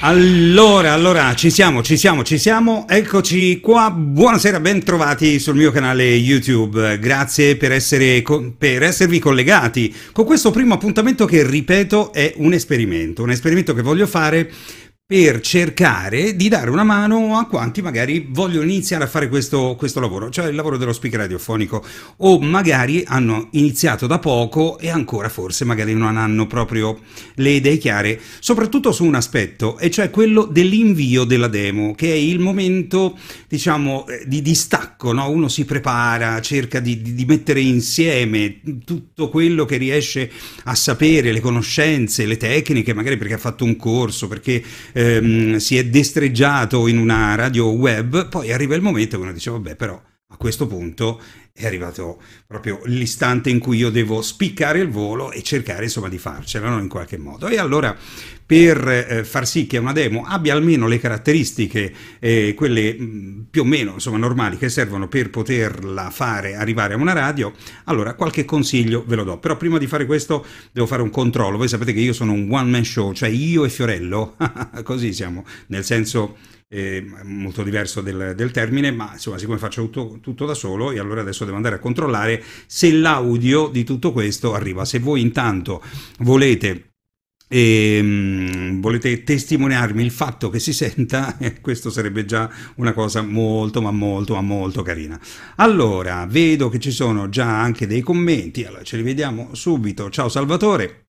Allora, allora, ci siamo, ci siamo, ci siamo, eccoci qua, buonasera, ben trovati sul mio canale YouTube, grazie per, essere, per esservi collegati con questo primo appuntamento che, ripeto, è un esperimento, un esperimento che voglio fare per cercare di dare una mano a quanti magari vogliono iniziare a fare questo, questo, lavoro, cioè il lavoro dello speaker radiofonico, o magari hanno iniziato da poco e ancora forse magari non hanno proprio le idee chiare, soprattutto su un aspetto, e cioè quello dell'invio della demo, che è il momento, diciamo, eh, di distacco, no? uno si prepara, cerca di, di mettere insieme tutto quello che riesce a sapere, le conoscenze, le tecniche, magari perché ha fatto un corso, perché ehm, si è destreggiato in una radio web, poi arriva il momento che uno dice vabbè però a questo punto è arrivato proprio l'istante in cui io devo spiccare il volo e cercare insomma di farcela no? in qualche modo. E allora per eh, far sì che una demo abbia almeno le caratteristiche, eh, quelle mh, mm, più o meno insomma normali che servono per poterla fare arrivare a una radio, allora qualche consiglio ve lo do. Però prima di fare questo devo fare un controllo. Voi sapete che io sono un one man show, cioè io e Fiorello, così siamo, nel senso eh, molto diverso del, del, termine, ma insomma siccome faccio tutto, tutto, da solo e allora adesso devo andare a controllare se l'audio di tutto questo arriva. Se voi intanto volete e um, volete testimoniarmi il fatto che si senta, eh, questo sarebbe già una cosa molto ma molto ma molto carina. Allora, vedo che ci sono già anche dei commenti, allora ce li vediamo subito. Ciao Salvatore.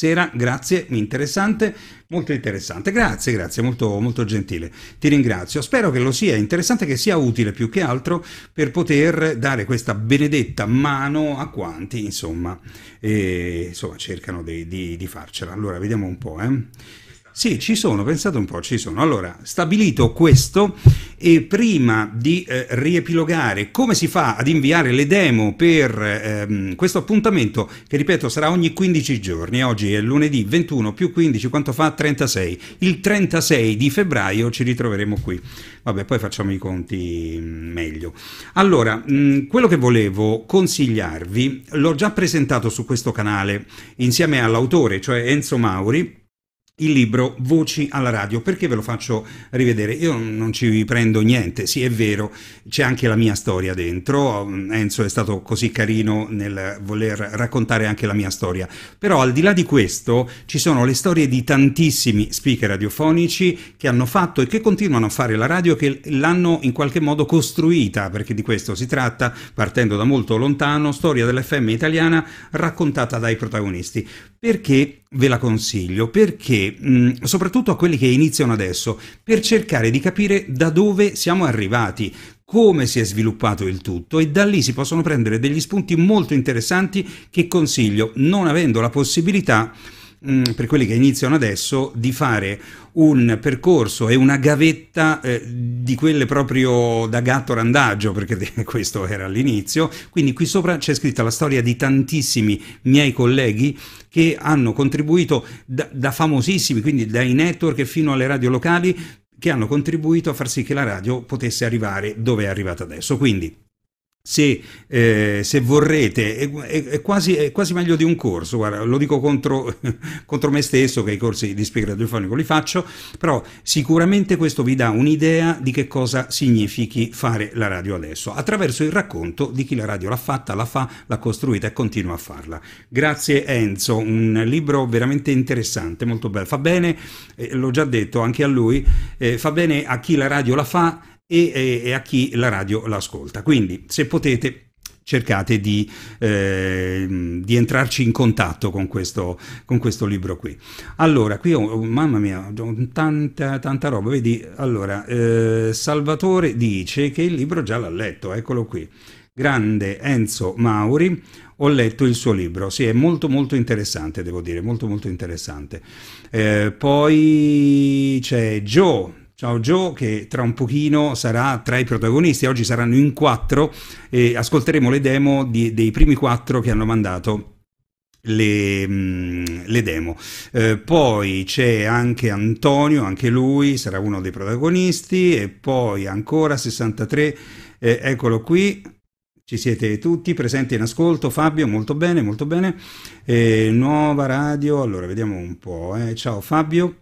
Sera, grazie, interessante, molto interessante. Grazie, grazie, molto, molto gentile. Ti ringrazio. Spero che lo sia interessante, che sia utile più che altro per poter dare questa benedetta mano a quanti, insomma, eh, insomma cercano di, di, di farcela. Allora, vediamo un po', eh. Sì, ci sono, pensate un po', ci sono. Allora, stabilito questo, e prima di eh, riepilogare come si fa ad inviare le demo per ehm, questo appuntamento, che ripeto sarà ogni 15 giorni, oggi è lunedì 21 più 15, quanto fa? 36. Il 36 di febbraio ci ritroveremo qui. Vabbè, poi facciamo i conti mm, meglio. Allora, mh, mm, quello che volevo consigliarvi, l'ho già presentato su questo canale insieme all'autore, cioè Enzo Mauri, il libro Voci alla radio. Perché ve lo faccio rivedere? Io non ci prendo niente, sì è vero, c'è anche la mia storia dentro, Enzo è stato così carino nel voler raccontare anche la mia storia, però al di là di questo ci sono le storie di tantissimi speaker radiofonici che hanno fatto e che continuano a fare la radio, che l'hanno in qualche modo costruita, perché di questo si tratta, partendo da molto lontano, storia dell'FM italiana raccontata dai protagonisti. Perché ve la consiglio? Perché, mh, soprattutto a quelli che iniziano adesso, per cercare di capire da dove siamo arrivati, come si è sviluppato il tutto e da lì si possono prendere degli spunti molto interessanti che consiglio, non avendo la possibilità Mm, per quelli che iniziano adesso di fare un percorso e una gavetta eh, di quelle proprio da gatto randaggio, perché questo era all'inizio. Quindi qui sopra c'è scritta la storia di tantissimi miei colleghi che hanno contribuito da, da famosissimi, quindi dai network fino alle radio locali, che hanno contribuito a far sì che la radio potesse arrivare dove è arrivata adesso. Quindi se, eh, se, vorrete, è, è, quasi, è, quasi, meglio di un corso, guarda, lo dico contro, contro, me stesso che i corsi di speaker radiofonico li faccio, però sicuramente questo vi dà un'idea di che cosa significhi fare la radio adesso, attraverso il racconto di chi la radio l'ha fatta, la fa, l'ha costruita e continua a farla. Grazie Enzo, un libro veramente interessante, molto bello, fa bene, eh, l'ho già detto anche a lui, eh, fa bene a chi la radio la fa e, e, a chi la radio l'ascolta. Quindi se potete cercate di, eh, di, entrarci in contatto con questo, con questo, libro qui. Allora, qui ho, mamma mia, ho tanta, tanta roba, vedi? Allora, eh, Salvatore dice che il libro già l'ha letto, eccolo qui. Grande Enzo Mauri, ho letto il suo libro, sì, è molto molto interessante, devo dire, molto molto interessante. Eh, poi c'è Joe, Ciao Joe, che tra un pochino sarà tra i protagonisti, oggi saranno in quattro e ascolteremo le demo di, dei primi quattro che hanno mandato le, mm, le, demo. Eh, poi c'è anche Antonio, anche lui sarà uno dei protagonisti, e poi ancora 63, eh, eccolo qui. Ci siete tutti presenti in ascolto, Fabio, molto bene, molto bene. Eh, nuova radio, allora vediamo un po'. Eh. Ciao Fabio.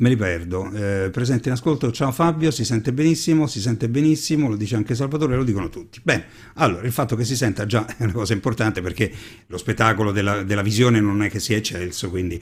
Me li perdo. Eh, presente in ascolto, ciao Fabio, si sente benissimo, si sente benissimo, lo dice anche Salvatore, lo dicono tutti. Bene, allora il fatto che si senta già è una cosa importante perché lo spettacolo della, della visione non è che sia eccelso, quindi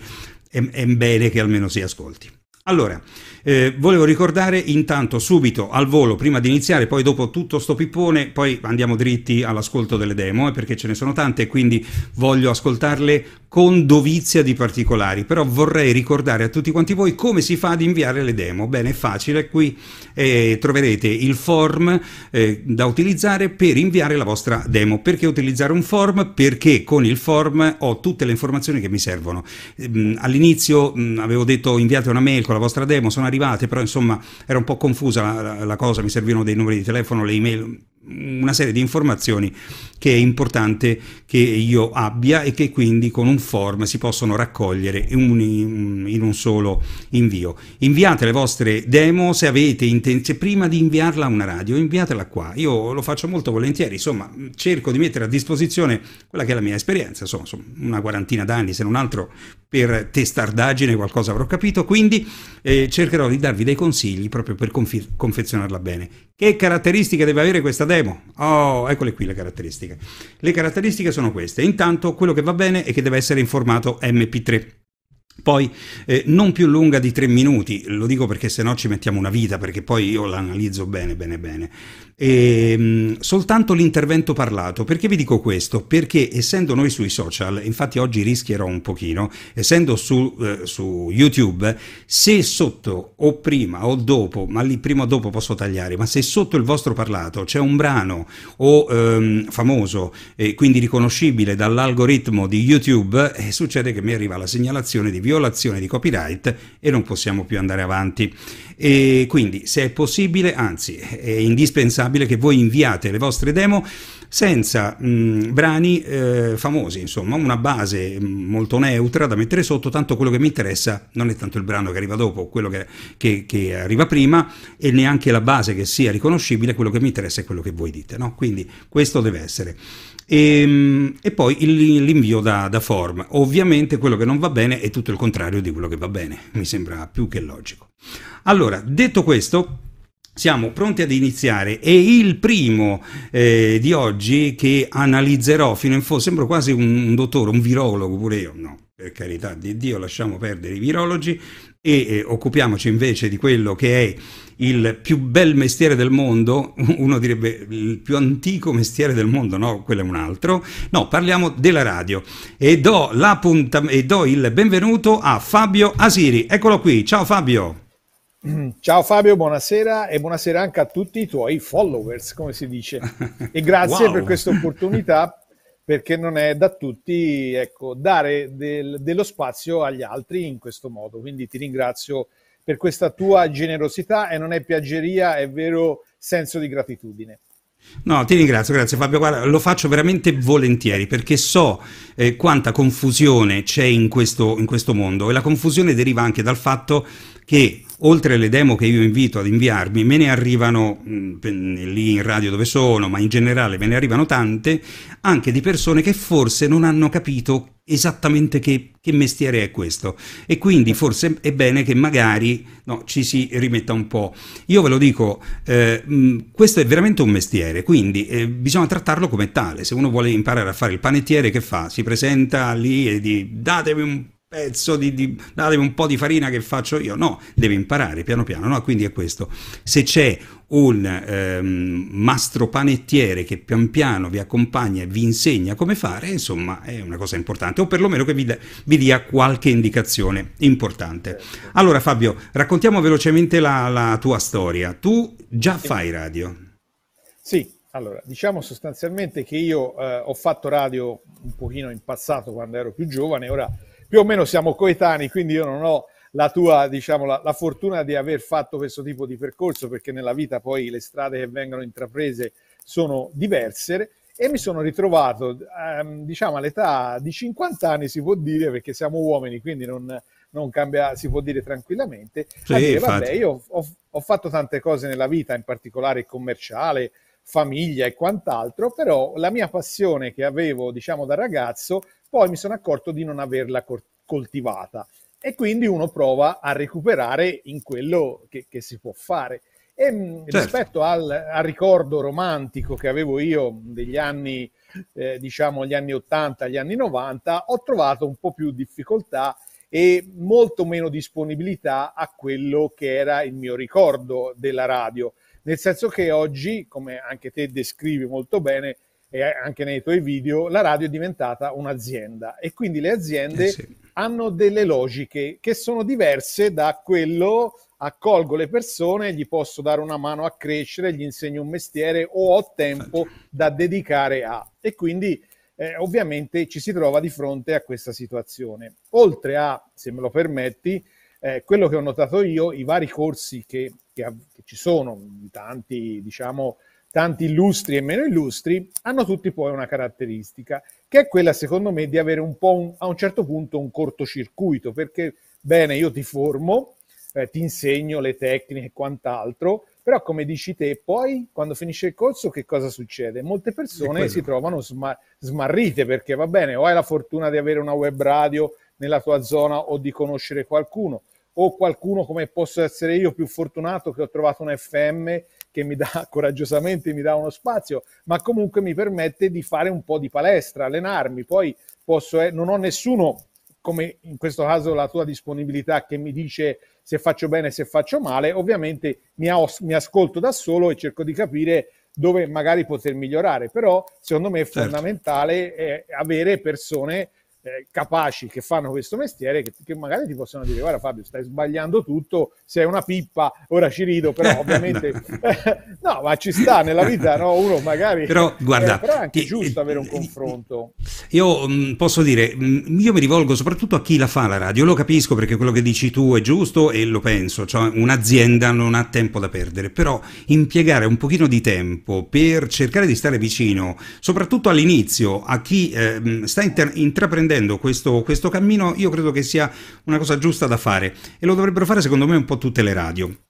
è, è bene che almeno si ascolti. Allora, eh, volevo ricordare intanto subito al volo, prima di iniziare, poi dopo tutto sto pippone, poi andiamo dritti all'ascolto delle demo, eh, perché ce ne sono tante e quindi voglio ascoltarle con dovizia di particolari, però vorrei ricordare a tutti quanti voi come si fa ad inviare le demo. Bene, è facile, qui eh, troverete il form eh, da utilizzare per inviare la vostra demo. Perché utilizzare un form? Perché con il form ho tutte le informazioni che mi servono. Mm, all'inizio mm, avevo detto inviate una mail con la vostra demo, sono arrivate, però insomma era un po' confusa la, la, cosa, mi servivano dei numeri di telefono, le email, una serie di informazioni che è importante che io abbia e che quindi con un form si possono raccogliere in un, solo invio. Inviate le vostre demo se avete intenzione, prima di inviarla a una radio, inviatela qua. Io lo faccio molto volentieri, insomma, cerco di mettere a disposizione quella che è la mia esperienza, insomma, una quarantina d'anni, se non altro per testardaggine qualcosa avrò capito, quindi eh, cercherò di darvi dei consigli proprio per confi- confezionarla bene. Che caratteristiche deve avere questa demo? Oh, eccole qui le caratteristiche. Le caratteristiche sono queste. Intanto quello che va bene è che deve essere in formato MP3. Poi eh, non più lunga di tre minuti, lo dico perché se no ci mettiamo una vita, perché poi io l'analizzo bene, bene, bene. E, ehm, mh, soltanto l'intervento parlato. Perché vi dico questo? Perché essendo noi sui social, infatti oggi rischierò un pochino, essendo su, eh, su YouTube, se sotto o prima o dopo, ma lì prima o dopo posso tagliare, ma se sotto il vostro parlato c'è un brano o ehm, famoso e quindi riconoscibile dall'algoritmo di YouTube, eh, succede che mi arriva la segnalazione di violazione di copyright e non possiamo più andare avanti. E quindi, se è possibile, anzi, è indispensabile che voi inviate le vostre demo senza mh, brani eh, famosi, insomma, una base molto neutra da mettere sotto, tanto quello che mi interessa non è tanto il brano che arriva dopo, quello che, che, che arriva prima e neanche la base che sia riconoscibile, quello che mi interessa è quello che voi dite, no? Quindi questo deve essere. E, ehm, e poi l'invio da, da, form. Ovviamente quello che non va bene è tutto il contrario di quello che va bene, mi sembra più che logico. Allora, detto questo, siamo pronti ad iniziare e il primo eh, di oggi che analizzerò fino in fondo, sembro quasi un, un dottore, un virologo pure io, no, per carità di Dio lasciamo perdere i virologi e eh, occupiamoci invece di quello che è il più bel mestiere del mondo, uno direbbe il più antico mestiere del mondo, no, quello è un altro. No, parliamo della radio e do, e do il benvenuto a Fabio Asiri. Eccolo qui, ciao Fabio. Ciao Fabio, buonasera e buonasera anche a tutti i tuoi followers, come si dice. E grazie wow. per questa opportunità perché non è da tutti ecco, dare del, dello spazio agli altri in questo modo. Quindi ti ringrazio per questa tua generosità e non è piaggeria, è vero senso di gratitudine. No, ti ringrazio, grazie Fabio. Guarda, lo faccio veramente volentieri perché so eh, quanta confusione c'è in questo, in questo mondo e la confusione deriva anche dal fatto che oltre alle demo che io invito ad inviarmi, me ne arrivano mh, mm, lì in radio dove sono, ma in generale me ne arrivano tante, anche di persone che forse non hanno capito esattamente che, che mestiere è questo e quindi forse è bene che magari no, ci si rimetta un po'. Io ve lo dico, eh, mh, mm, questo è veramente un mestiere, quindi eh, bisogna trattarlo come tale. Se uno vuole imparare a fare il panettiere, che fa? Si presenta lì e di datemi un pezzo di, di, datemi un po' di farina che faccio io. No, deve imparare piano piano no? quindi è questo. Se c'è un ehm, mastro panettiere che pian piano vi accompagna e vi insegna come fare insomma è una cosa importante o perlomeno che vi, vi dia qualche indicazione importante. Allora Fabio raccontiamo velocemente la, la tua storia. Tu già fai radio? Sì. Allora, diciamo sostanzialmente che io eh, ho fatto radio un pochino in passato quando ero più giovane, ora più o meno siamo coetanei, quindi io non ho la tua, diciamo, la, la, fortuna di aver fatto questo tipo di percorso, perché nella vita poi le strade che vengono intraprese sono diverse. E mi sono ritrovato, ehm, diciamo, all'età di 50 anni, si può dire, perché siamo uomini, quindi non, non cambia, si può dire tranquillamente, sì, a dire, vabbè, io ho, ho fatto tante cose nella vita, in particolare commerciale, famiglia e quant'altro, però la mia passione che avevo, diciamo, da ragazzo poi mi sono accorto di non averla coltivata e quindi uno prova a recuperare in quello che, che si può fare. E mm, certo. rispetto al, al, ricordo romantico che avevo io degli anni, eh, diciamo, gli anni 80, gli anni 90, ho trovato un po' più difficoltà e molto meno disponibilità a quello che era il mio ricordo della radio. Nel senso che oggi, come anche te descrivi molto bene, e anche nei tuoi video, la radio è diventata un'azienda e quindi le aziende eh sì. hanno delle logiche che sono diverse da quello accolgo le persone, gli posso dare una mano a crescere, gli insegno un mestiere o ho tempo da dedicare a. E quindi eh, ovviamente ci si trova di fronte a questa situazione. Oltre a, se me lo permetti, eh, quello che ho notato io, i vari corsi che, che, che ci sono, tanti, diciamo, tanti illustri e meno illustri, hanno tutti poi una caratteristica, che è quella, secondo me, di avere un po' un, a un certo punto un cortocircuito, perché bene, io ti formo, eh, ti insegno le tecniche e quant'altro, però come dici te, poi quando finisce il corso che cosa succede? Molte persone si trovano sma- smarrite perché va bene, o hai la fortuna di avere una web radio nella tua zona o di conoscere qualcuno, o qualcuno come posso essere io più fortunato che ho trovato un FM che mi dà coraggiosamente mi dà uno spazio, ma comunque mi permette di fare un po' di palestra, allenarmi, poi posso, eh, non ho nessuno come in questo caso la tua disponibilità che mi dice se faccio bene, se faccio male, ovviamente mi, as- mi ascolto da solo e cerco di capire dove magari poter migliorare, però secondo me è certo. fondamentale certo. eh, avere persone eh, capaci che fanno questo mestiere che, che, magari ti possono dire guarda Fabio stai sbagliando tutto sei una pippa ora ci rido però ovviamente no. Ma ci sta nella vita no uno magari però guarda eh, però è anche giusto avere un confronto. Io mh, mm, posso dire mh, mm, io mi rivolgo soprattutto a chi la fa la radio. Lo capisco perché quello che dici tu è giusto e lo penso cioè un'azienda non ha tempo da perdere però impiegare un pochino di tempo per cercare di stare vicino soprattutto all'inizio a chi eh, sta inter- intraprendendo intraprendendo questo, questo cammino, io credo che sia una cosa giusta da fare. E lo dovrebbero fare secondo me un po' tutte le radio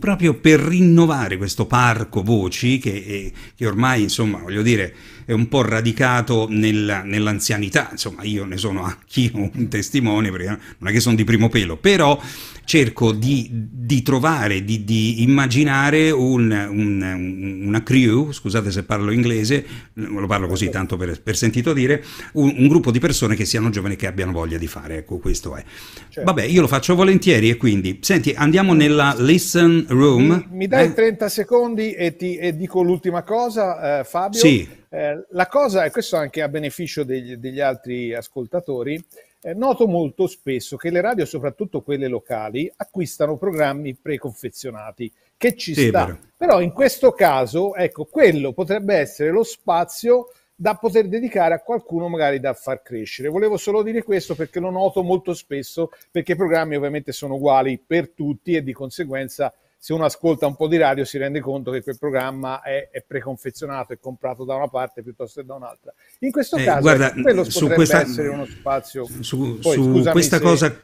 proprio per rinnovare questo parco voci che, che, ormai insomma voglio dire è un po' radicato nella, nell'anzianità insomma io ne sono anch'io un testimone perché non è che sono di primo pelo però cerco di, di trovare, di, di immaginare un, un, una crew, scusate se parlo inglese, lo parlo così tanto per, per sentito dire, un, un, gruppo di persone che siano giovani e che abbiano voglia di fare, ecco questo è. Certo. Vabbè, io lo faccio volentieri e quindi, senti, andiamo nella listen room. Mi, mi dai eh? 30 secondi e, ti, e dico l'ultima cosa, eh, Fabio. Sì. Eh, la cosa, e questo anche a beneficio degli, degli altri ascoltatori, eh, noto molto spesso che le radio, soprattutto quelle locali, acquistano programmi preconfezionati, che ci sì, sta. Però in questo caso, ecco, quello potrebbe essere lo spazio da poter dedicare a qualcuno magari da far crescere. Volevo solo dire questo perché lo noto molto spesso, perché i programmi ovviamente sono uguali per tutti e di conseguenza se uno ascolta un po' di radio si rende conto che quel programma è, è preconfezionato e comprato da una parte piuttosto che da un'altra. In questo eh, caso guarda, quello su questa, essere uno spazio. Su, Poi, su questa se... cosa,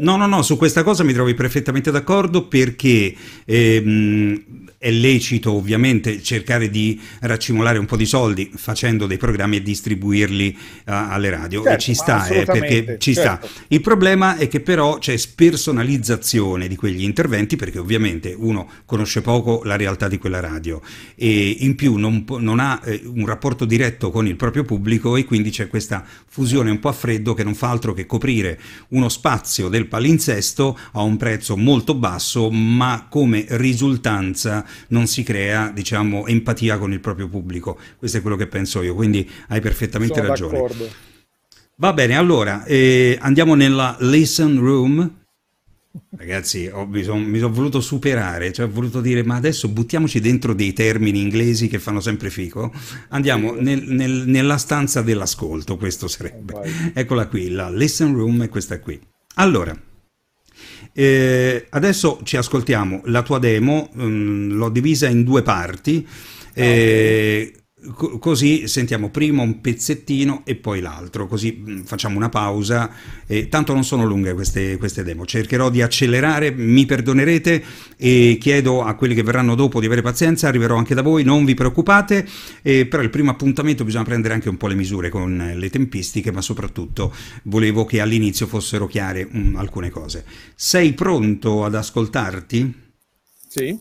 no, no, no, su questa cosa mi trovi perfettamente d'accordo perché ehm, è lecito ovviamente cercare di raccimolare un po' di soldi facendo dei programmi e distribuirli uh, alle radio certo, e ci sta, eh, perché ci certo. sta. Il problema è che però c'è spersonalizzazione di quegli interventi perché ovviamente uno conosce poco la realtà di quella radio e in più non, non ha eh, un rapporto diretto con il proprio pubblico e quindi c'è questa fusione un po' a freddo che non fa altro che coprire uno spazio del palinsesto a un prezzo molto basso ma come risultanza non si crea, diciamo, empatia con il proprio pubblico. Questo è quello che penso io, quindi hai perfettamente Sono ragione. D'accordo. Va bene, allora eh, andiamo nella listen room. Ragazzi, ho, mi sono voluto superare, cioè ho voluto dire ma adesso buttiamoci dentro dei termini inglesi che fanno sempre fico. Andiamo nel, nel, nella stanza dell'ascolto, questo sarebbe. Eccola qui, la listen room è questa qui. Allora, eh, adesso ci ascoltiamo la tua demo, mh, mm, l'ho divisa in due parti. Eh, così sentiamo prima un pezzettino e poi l'altro, così mm, facciamo una pausa. E tanto non sono lunghe queste, queste, demo. Cercherò di accelerare, mi perdonerete e chiedo a quelli che verranno dopo di avere pazienza. Arriverò anche da voi, non vi preoccupate. E però il primo appuntamento bisogna prendere anche un po' le misure con le tempistiche, ma soprattutto volevo che all'inizio fossero chiare um, alcune cose. Sei pronto ad ascoltarti? Sì.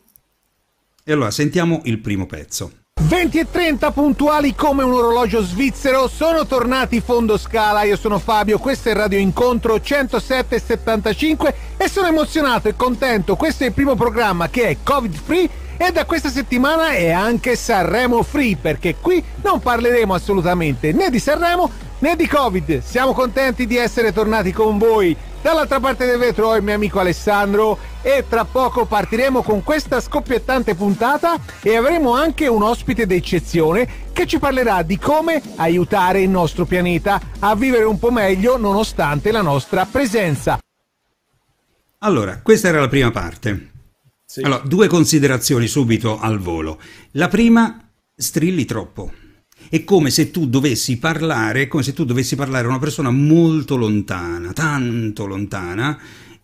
E allora sentiamo il primo pezzo. 20 e 30 puntuali come un orologio svizzero, sono tornati Fondo Scala, io sono Fabio, questo è Radio Incontro 107.75 e sono emozionato e contento, questo è il primo programma che è Covid Free e da questa settimana è anche Sanremo Free perché qui non parleremo assolutamente né di Sanremo né di Covid, siamo contenti di essere tornati con voi Dall'altra parte del vetro ho il mio amico Alessandro e tra poco partiremo con questa scoppiettante puntata e avremo anche un ospite d'eccezione che ci parlerà di come aiutare il nostro pianeta a vivere un po' meglio nonostante la nostra presenza. Allora, questa era la prima parte. Sì. Allora, due considerazioni subito al volo. La prima, strilli troppo. È come se tu dovessi parlare, come se tu dovessi parlare a una persona molto lontana, tanto lontana,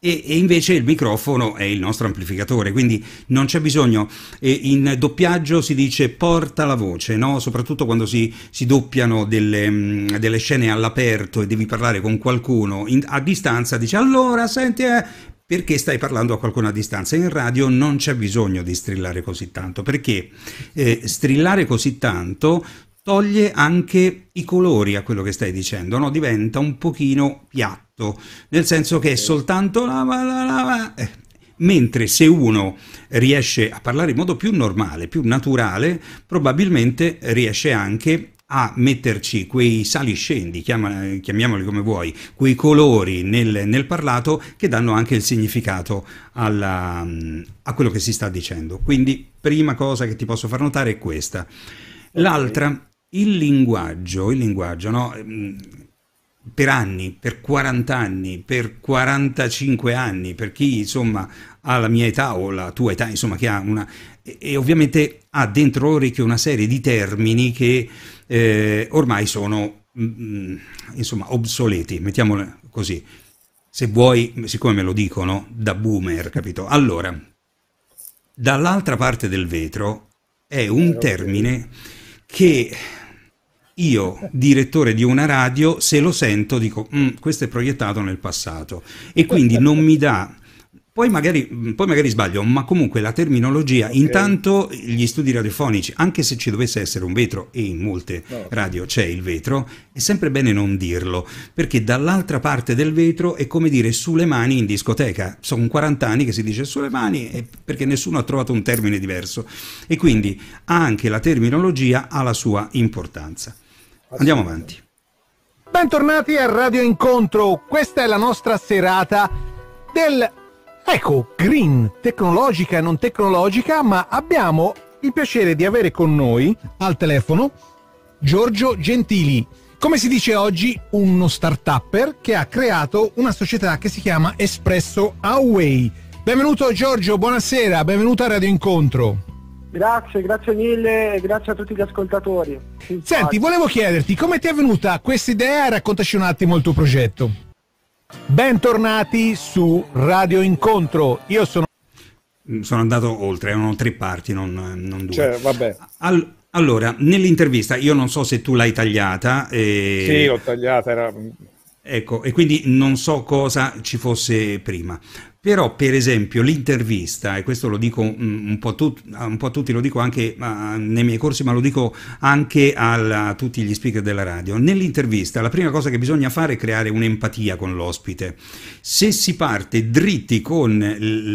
e, invece il microfono è il nostro amplificatore, quindi non c'è bisogno. In doppiaggio si dice porta la voce, no? soprattutto quando si, si doppiano delle, mm, delle, scene all'aperto e devi parlare con qualcuno in, a distanza, dice allora senti, eh, perché stai parlando a qualcuno a distanza. In radio non c'è bisogno di strillare così tanto, perché eh, strillare così tanto toglie anche i colori a quello che stai dicendo, no? diventa un pochino piatto, nel senso che è soltanto la, la, la, eh. mentre se uno riesce a parlare in modo più normale, più naturale, probabilmente riesce anche a metterci quei saliscendi, chiama, chiamiamoli come vuoi, quei colori nel, nel, parlato che danno anche il significato alla, a quello che si sta dicendo. Quindi, prima cosa che ti posso far notare è questa. L'altra il linguaggio, il linguaggio no? Mm, per anni, per 40 anni, per 45 anni, per chi insomma ha la mia età o la tua età, insomma, che ha una... e, e ovviamente ha dentro l'orecchio una serie di termini che eh, ormai sono, mh, mm, insomma, obsoleti, mettiamolo così. Se vuoi, siccome me lo dicono, da boomer, capito? Allora, dall'altra parte del vetro è un eh, termine che io, direttore di una radio, se lo sento dico, mm, questo è proiettato nel passato e quindi non mi dà... Poi magari, mm, poi magari sbaglio, ma comunque la terminologia, okay. intanto gli studi radiofonici, anche se ci dovesse essere un vetro, e in molte no. radio c'è il vetro, è sempre bene non dirlo, perché dall'altra parte del vetro è come dire sulle mani in discoteca. Sono 40 anni che si dice sulle mani perché nessuno ha trovato un termine diverso. E quindi anche la terminologia ha la sua importanza. Andiamo avanti. Bentornati a Radio Incontro, questa è la nostra serata del Ecco, green, tecnologica e non tecnologica, ma abbiamo il piacere di avere con noi al telefono Giorgio Gentili. Come si dice oggi, uno start-upper che ha creato una società che si chiama Espresso Away. Benvenuto Giorgio, buonasera, benvenuto a Radio Incontro. Grazie, grazie mille e grazie a tutti gli ascoltatori. Senti, volevo chiederti come ti è venuta questa idea e raccontaci un attimo il tuo progetto. Bentornati su Radio Incontro. Io sono sono andato oltre, erano tre parti, non, non due. Cioè, vabbè. All, allora, nell'intervista, io non so se tu l'hai tagliata. E... Sì, l'ho tagliata, era... Ecco, e quindi non so cosa ci fosse prima. Però, per esempio, l'intervista, e questo lo dico un po', tut, un po a tutti, lo dico anche nei miei corsi, ma lo dico anche alla, a tutti gli speaker della radio, nell'intervista la prima cosa che bisogna fare è creare un'empatia con l'ospite. Se si parte dritti con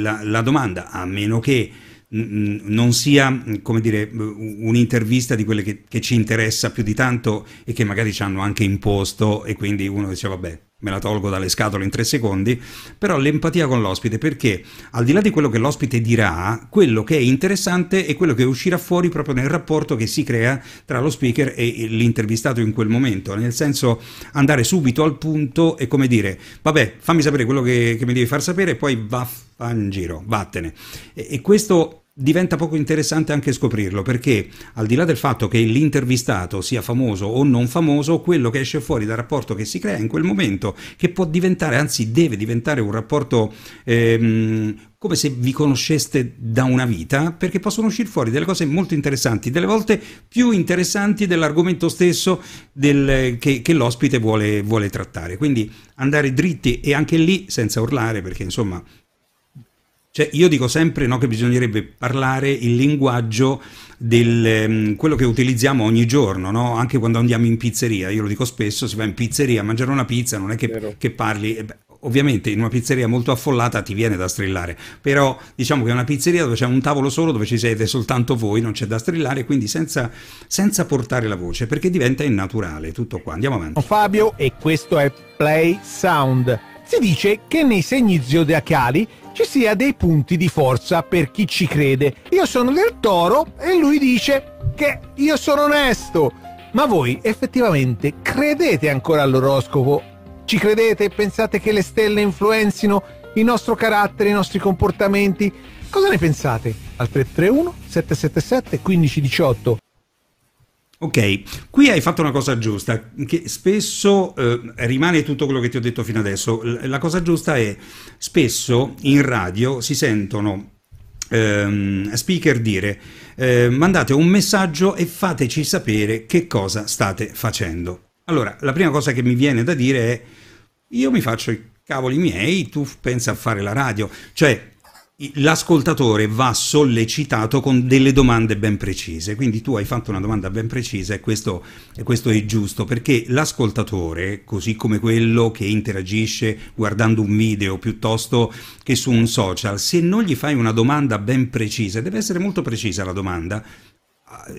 la, la domanda, a meno che non sia come dire un'intervista di quelle che, che, ci interessa più di tanto e che magari ci hanno anche imposto e quindi uno dice vabbè me la tolgo dalle scatole in tre secondi, però l'empatia con l'ospite, perché al di là di quello che l'ospite dirà, quello che è interessante è quello che uscirà fuori proprio nel rapporto che si crea tra lo speaker e l'intervistato in quel momento, nel senso andare subito al punto e come dire, vabbè, fammi sapere quello che, che mi devi far sapere e poi va, in giro, vattene. E, e questo diventa poco interessante anche scoprirlo perché al di là del fatto che l'intervistato sia famoso o non famoso, quello che esce fuori dal rapporto che si crea in quel momento, che può diventare, anzi deve diventare un rapporto ehm, come se vi conosceste da una vita, perché possono uscire fuori delle cose molto interessanti, delle volte più interessanti dell'argomento stesso del, che, che, l'ospite vuole, vuole trattare. Quindi andare dritti e anche lì senza urlare, perché insomma cioè, io dico sempre no, che bisognerebbe parlare il linguaggio del um, quello che utilizziamo ogni giorno, no? anche quando andiamo in pizzeria. Io lo dico spesso: si va in pizzeria a mangiare una pizza, non è che, che parli. Eh, beh, ovviamente in una pizzeria molto affollata ti viene da strillare, però diciamo che è una pizzeria dove c'è un tavolo solo, dove ci siete soltanto voi, non c'è da strillare, quindi senza, senza portare la voce, perché diventa innaturale tutto qua. Andiamo avanti. Fabio, e questo è Play Sound. Si dice che nei segni zodiacali ci sia dei punti di forza per chi ci crede. Io sono del toro e lui dice che io sono onesto. Ma voi effettivamente credete ancora all'oroscopo? Ci credete e pensate che le stelle influenzino il nostro carattere, i nostri comportamenti? Cosa ne pensate? Al 331 777 1518 Ok, qui hai fatto una cosa giusta, che spesso eh, rimane tutto quello che ti ho detto fino adesso. La cosa giusta è spesso in radio si sentono ehm, speaker dire eh, mandate un messaggio e fateci sapere che cosa state facendo. Allora, la prima cosa che mi viene da dire è io mi faccio i cavoli miei, tu pensa a fare la radio. Cioè, l'ascoltatore va sollecitato con delle domande ben precise. Quindi tu hai fatto una domanda ben precisa e questo, e questo, è giusto perché l'ascoltatore, così come quello che interagisce guardando un video piuttosto che su un social, se non gli fai una domanda ben precisa, deve essere molto precisa la domanda,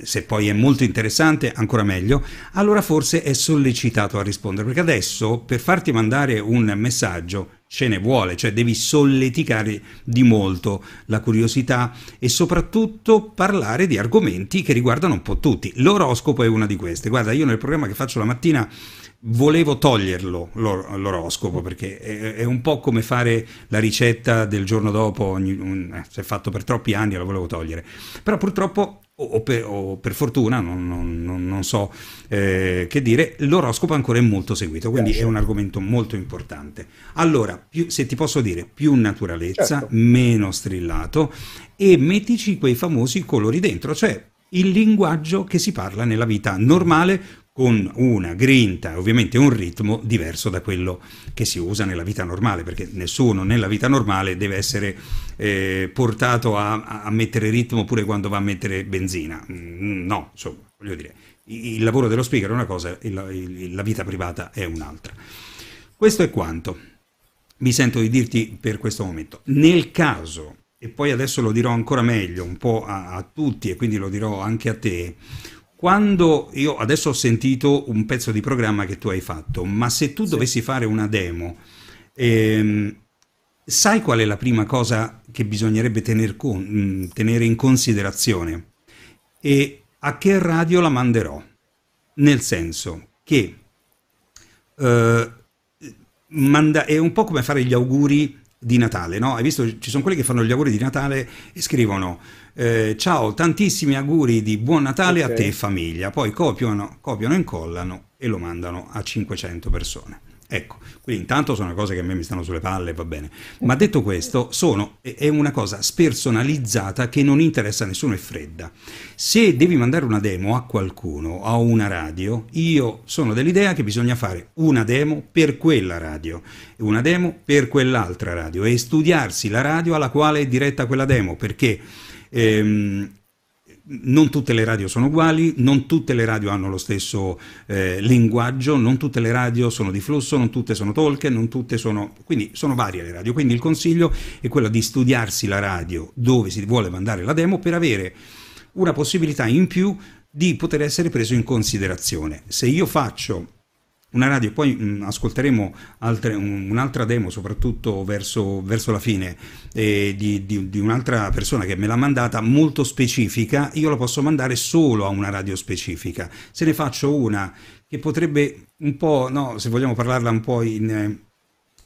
se poi è molto interessante, ancora meglio, allora forse è sollecitato a rispondere, perché adesso per farti mandare un messaggio ce ne vuole, cioè devi solleticare di molto la curiosità e soprattutto parlare di argomenti che riguardano un po' tutti. L'oroscopo è una di queste. Guarda, io nel programma che faccio la mattina volevo toglierlo l'or- l'oroscopo perché è, è, un po' come fare la ricetta del giorno dopo, ogni, un, eh, se è fatto per troppi anni la volevo togliere. Però purtroppo o per, o per, fortuna, non, non, non so eh, che dire, l'oroscopo ancora è molto seguito, quindi certo. è un argomento molto importante. Allora, più, se ti posso dire, più naturalezza, certo. meno strillato e mettici quei famosi colori dentro, cioè il linguaggio che si parla nella vita normale con una grinta, ovviamente un ritmo diverso da quello che si usa nella vita normale, perché nessuno nella vita normale deve essere eh, portato a, a, mettere ritmo pure quando va a mettere benzina. Mm, no, insomma, voglio dire, il lavoro dello speaker è una cosa, la vita privata è un'altra. Questo è quanto mi sento di dirti per questo momento. Nel caso, e poi adesso lo dirò ancora meglio un po' a, a tutti e quindi lo dirò anche a te, quando io adesso ho sentito un pezzo di programma che tu hai fatto, ma se tu sì. dovessi fare una demo, ehm, sai qual è la prima cosa che bisognerebbe tener con, mm, tenere in considerazione? E a che radio la manderò? Nel senso che eh, manda- è un po' come fare gli auguri di Natale, no? Hai visto? Ci sono quelli che fanno gli auguri di Natale e scrivono eh, ciao, tantissimi auguri di buon Natale okay. a te e famiglia, poi copiano, copiano e incollano e lo mandano a 500 persone. Ecco, quindi intanto sono cose che a me mi stanno sulle palle, va bene. Ma detto questo, sono, è una cosa spersonalizzata che non interessa a nessuno e fredda. Se devi mandare una demo a qualcuno, a una radio, io sono dell'idea che bisogna fare una demo per quella radio, una demo per quell'altra radio e studiarsi la radio alla quale è diretta quella demo, perché Ehm, non tutte le radio sono uguali, non tutte le radio hanno lo stesso eh, linguaggio, non tutte le radio sono di flusso, non tutte sono talk, non tutte sono... quindi sono varie le radio. Quindi il consiglio è quello di studiarsi la radio dove si vuole mandare la demo per avere una possibilità in più di poter essere preso in considerazione. Se io faccio una radio, poi mh, mm, ascolteremo altre, un, un'altra demo, soprattutto verso, verso la fine, eh, di, di, di, un'altra persona che me l'ha mandata, molto specifica, io la posso mandare solo a una radio specifica. Se ne faccio una che potrebbe un po', no, se vogliamo parlarla un po' in...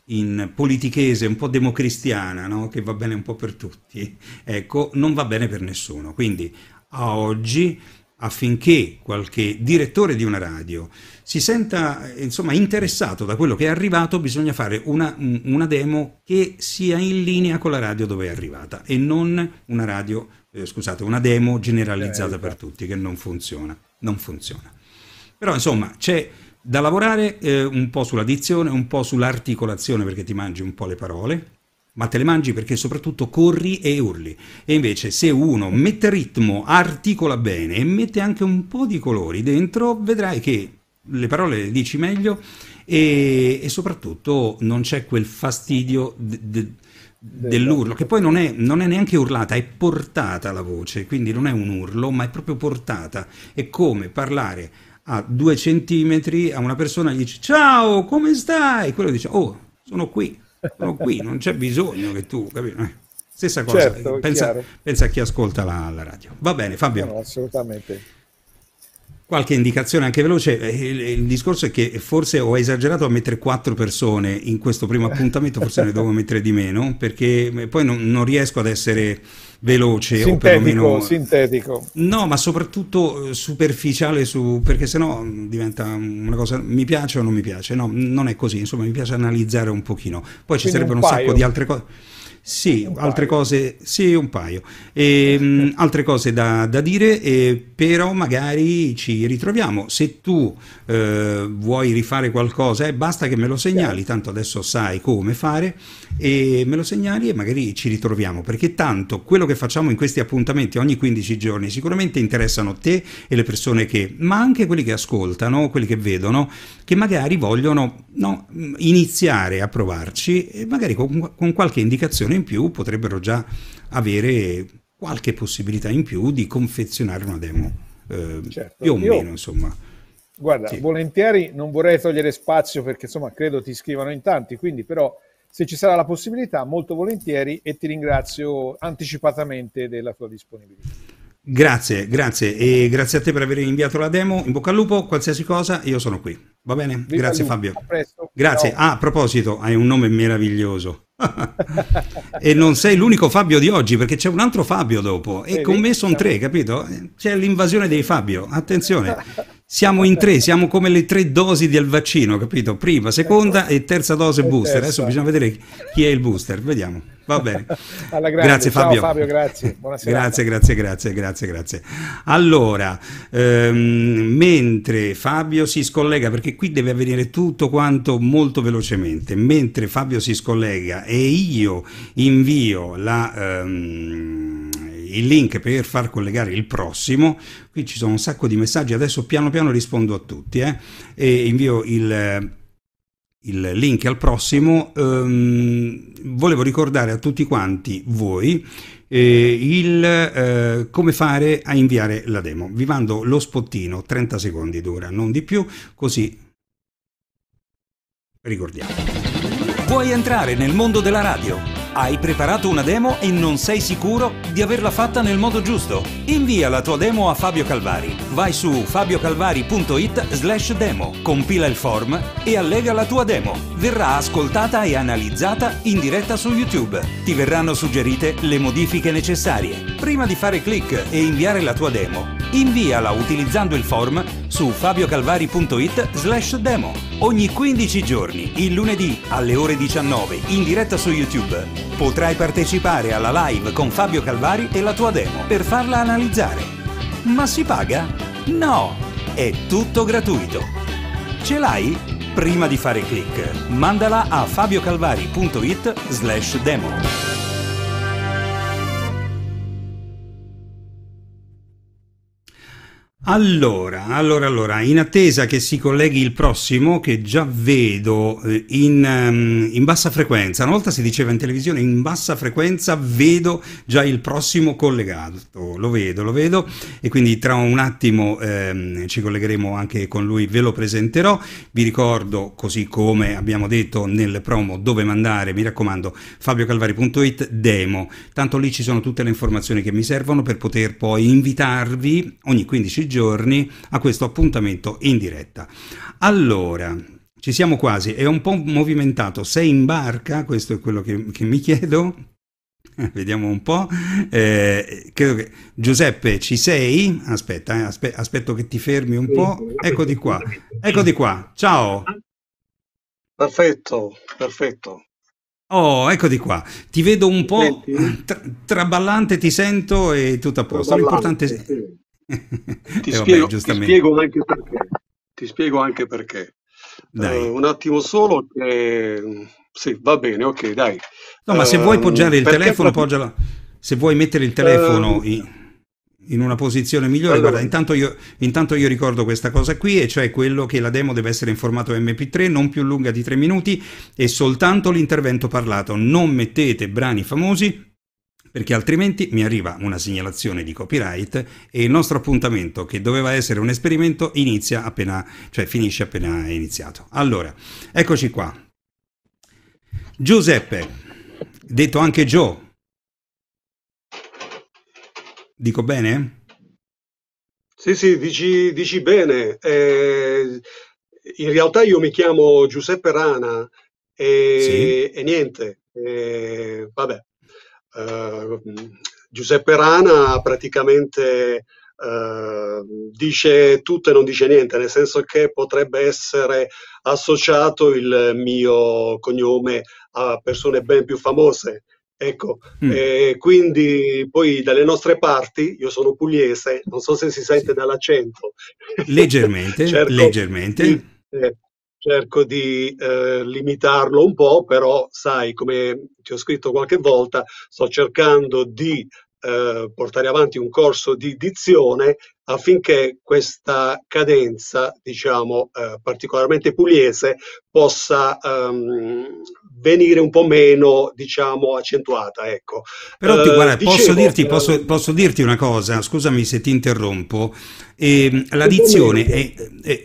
In politichese un po' democristiana, no? che va bene un po' per tutti, ecco, non va bene per nessuno. Quindi a oggi, affinché qualche direttore di una radio si senta insomma, interessato da quello che è arrivato, bisogna fare una, una, demo che sia in linea con la radio dove è arrivata e non una radio, eh, scusate, una demo generalizzata per tutti che non funziona. Non funziona. Però insomma c'è da lavorare eh, un po' sulla dizione, un po' sull'articolazione perché ti mangi un po' le parole, ma te le mangi perché soprattutto corri e urli. E invece se uno mette ritmo, articola bene e mette anche un po' di colori dentro, vedrai che le parole le dici meglio e, e soprattutto non c'è quel fastidio de, de, dell'urlo, che poi non è, non è, neanche urlata, è portata la voce, quindi non è un urlo, ma è proprio portata. È come parlare a due centimetri a una persona e gli dice ciao, come stai? E quello dice oh, sono qui, sono qui, non c'è bisogno che tu, capito? Eh, stessa cosa, certo, pensa, pensa, a chi ascolta la, la, radio. Va bene, Fabio. No, assolutamente. Qualche indicazione anche veloce, eh, il, il, discorso è che forse ho esagerato a mettere quattro persone in questo primo appuntamento, forse ne devo mettere di meno, perché poi non, non riesco ad essere veloce sintetico, o perlomeno sintetico. No, ma soprattutto eh, superficiale su perché sennò diventa una cosa mi piace o non mi piace. No, non è così, insomma, mi piace analizzare un pochino. Poi ci sarebbero un, un sacco di altre cose sì, altre cose, sì, un paio. E, um, altre cose da, da dire, eh, però magari ci ritroviamo. Se tu eh, vuoi rifare qualcosa, eh, basta che me lo segnali, tanto adesso sai come fare, e me lo segnali e magari ci ritroviamo, perché tanto quello che facciamo in questi appuntamenti ogni 15 giorni sicuramente interessano te e le persone che, ma anche quelli che ascoltano, quelli che vedono, che magari vogliono no, iniziare a provarci e magari con, con qualche indicazione in più potrebbero già avere qualche possibilità in più di confezionare una demo, eh, certo. più o Io, meno insomma. Guarda, sì. volentieri non vorrei togliere spazio perché insomma credo ti scrivano in tanti, quindi però se ci sarà la possibilità molto volentieri e ti ringrazio anticipatamente della tua disponibilità. Grazie, grazie e grazie a te per aver inviato la demo. In bocca al lupo, qualsiasi cosa, io sono qui. Va bene? Viva grazie Fabio. Grazie. Ah, a proposito, hai un nome meraviglioso. E non sei l'unico Fabio di oggi perché c'è un altro Fabio dopo. E con me sono tre, capito? C'è l'invasione dei Fabio, attenzione, siamo in tre, siamo come le tre dosi del vaccino, capito? Prima, seconda e terza dose booster, adesso bisogna vedere chi è il booster, vediamo. Va bene. Grazie Fabio. Ciao Fabio, grazie. Buonasera. Grazie, grazie, grazie, grazie, grazie. Allora, ehm, mentre Fabio si scollega, perché qui deve avvenire tutto quanto molto velocemente, mentre Fabio si scollega e io invio la... Ehm, il link per far collegare il prossimo. Qui ci sono un sacco di messaggi, adesso piano piano rispondo a tutti eh, e invio il il link al prossimo, ehm, volevo ricordare a tutti quanti voi eh, il, eh, come fare a inviare la demo. Vi mando lo spottino, 30 secondi dura, non di più, così ricordiamo. Vuoi entrare nel mondo della radio? Hai preparato una demo e non sei sicuro di averla fatta nel modo giusto? Invia la tua demo a Fabio Calvari. Vai su fabiocalvari.it slash demo, compila il form e allega la tua demo. Verrà ascoltata e analizzata in diretta su YouTube. Ti verranno suggerite le modifiche necessarie. Prima di fare clic e inviare la tua demo, inviala utilizzando il form su fabiocalvari.it slash demo. Ogni 15 giorni, il lunedì alle ore 19, in diretta su YouTube Potrai partecipare alla live con Fabio Calvari e la tua demo per farla analizzare. Ma si paga? No, è tutto gratuito. Ce l'hai? Prima di fare click, mandala a fabiocalvari.it slash demo. Allora, allora, allora, in attesa che si colleghi il prossimo, che già vedo eh, in, um, in, bassa frequenza, una volta si diceva in televisione in bassa frequenza, vedo già il prossimo collegato, lo vedo, lo vedo, e quindi tra un attimo ehm, ci collegheremo anche con lui, ve lo presenterò. Vi ricordo, così come abbiamo detto nel promo, dove mandare, mi raccomando, fabiocalvari.it demo, tanto lì ci sono tutte le informazioni che mi servono per poter poi invitarvi ogni 15 giorni giorni a questo appuntamento in diretta. Allora, ci siamo quasi. È un po' movimentato. Sei in barca? Questo è quello che, che mi chiedo. Vediamo un po'. Eh, credo che... Giuseppe, ci sei? Aspetta, eh, aspe- aspetto che ti fermi un po'. Eccoti qua. Eccoti qua. Ciao. Perfetto, perfetto. Oh, eccoti qua. Ti vedo un po' tra- traballante, ti sento e tutto a posto. L'importante. Ti, Eh, vabbè, spiego, ti spiego anche perché. Ti spiego anche perché. Dai. Eh, un attimo solo che... Sì, va bene, ok, dai. No, ma se vuoi Ehm, poggiare il perché telefono, proprio- poggialo. Se vuoi mettere il telefono Ehm, in, in una posizione migliore, allora. guarda, intanto io, intanto io ricordo questa cosa qui, e cioè quello che la demo deve essere in formato MP3, non più lunga di 3 minuti, e soltanto l'intervento parlato. Non mettete brani famosi, perché altrimenti mi arriva una segnalazione di copyright e il nostro appuntamento, che doveva essere un esperimento, inizia appena, cioè finisce appena iniziato. Allora, eccoci qua. Giuseppe, detto anche Joe. Dico bene? Sì, sì, dici, dici bene. Eh, in realtà io mi chiamo Giuseppe Rana e, e niente, eh, vabbè. Eh, Giuseppe Rana praticamente eh, dice tutto e non dice niente, nel senso che potrebbe essere associato il mio cognome a persone ben più famose. Ecco, Mm. e quindi poi dalle nostre parti, io sono pugliese, non so se si sente Sì. dall'accento. Leggermente, Cerco leggermente. di- eh, cerco di eh, limitarlo un po', però sai, come ti ho scritto qualche volta, sto cercando di eh, portare avanti un corso di dizione affinché questa cadenza, diciamo, eh, particolarmente pugliese, possa ehm, venire un po' meno, diciamo, accentuata, ecco. Però ti, Eh, guarda, posso, dicevo, dirti, eh, posso, posso dirti una cosa, scusami se ti interrompo. Ehm, la, dizione è, è-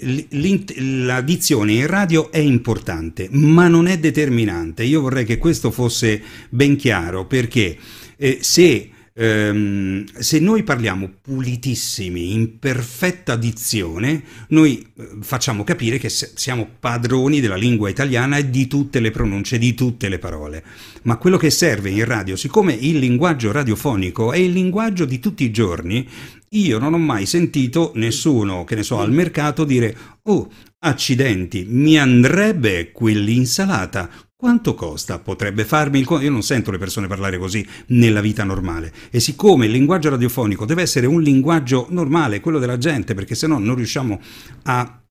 la dizione in radio è importante, ma non è determinante. Io vorrei che questo fosse ben chiaro, perché eh, se, ehm, se noi parliamo pulitissimi, in perfetta dizione, noi eh, facciamo capire che siamo padroni della lingua italiana e di tutte le pronunce, di tutte le parole. Ma quello che serve in radio, siccome il linguaggio radiofonico è il linguaggio di tutti i giorni, io non ho mai sentito nessuno, che ne so, al mercato dire Oh, accidenti, mi andrebbe quell'insalata. Quanto costa? Potrebbe farmi il conto? Io non sento le persone parlare così nella vita normale. E siccome il linguaggio radiofonico deve essere un linguaggio normale, quello della gente, perché se no non riusciamo a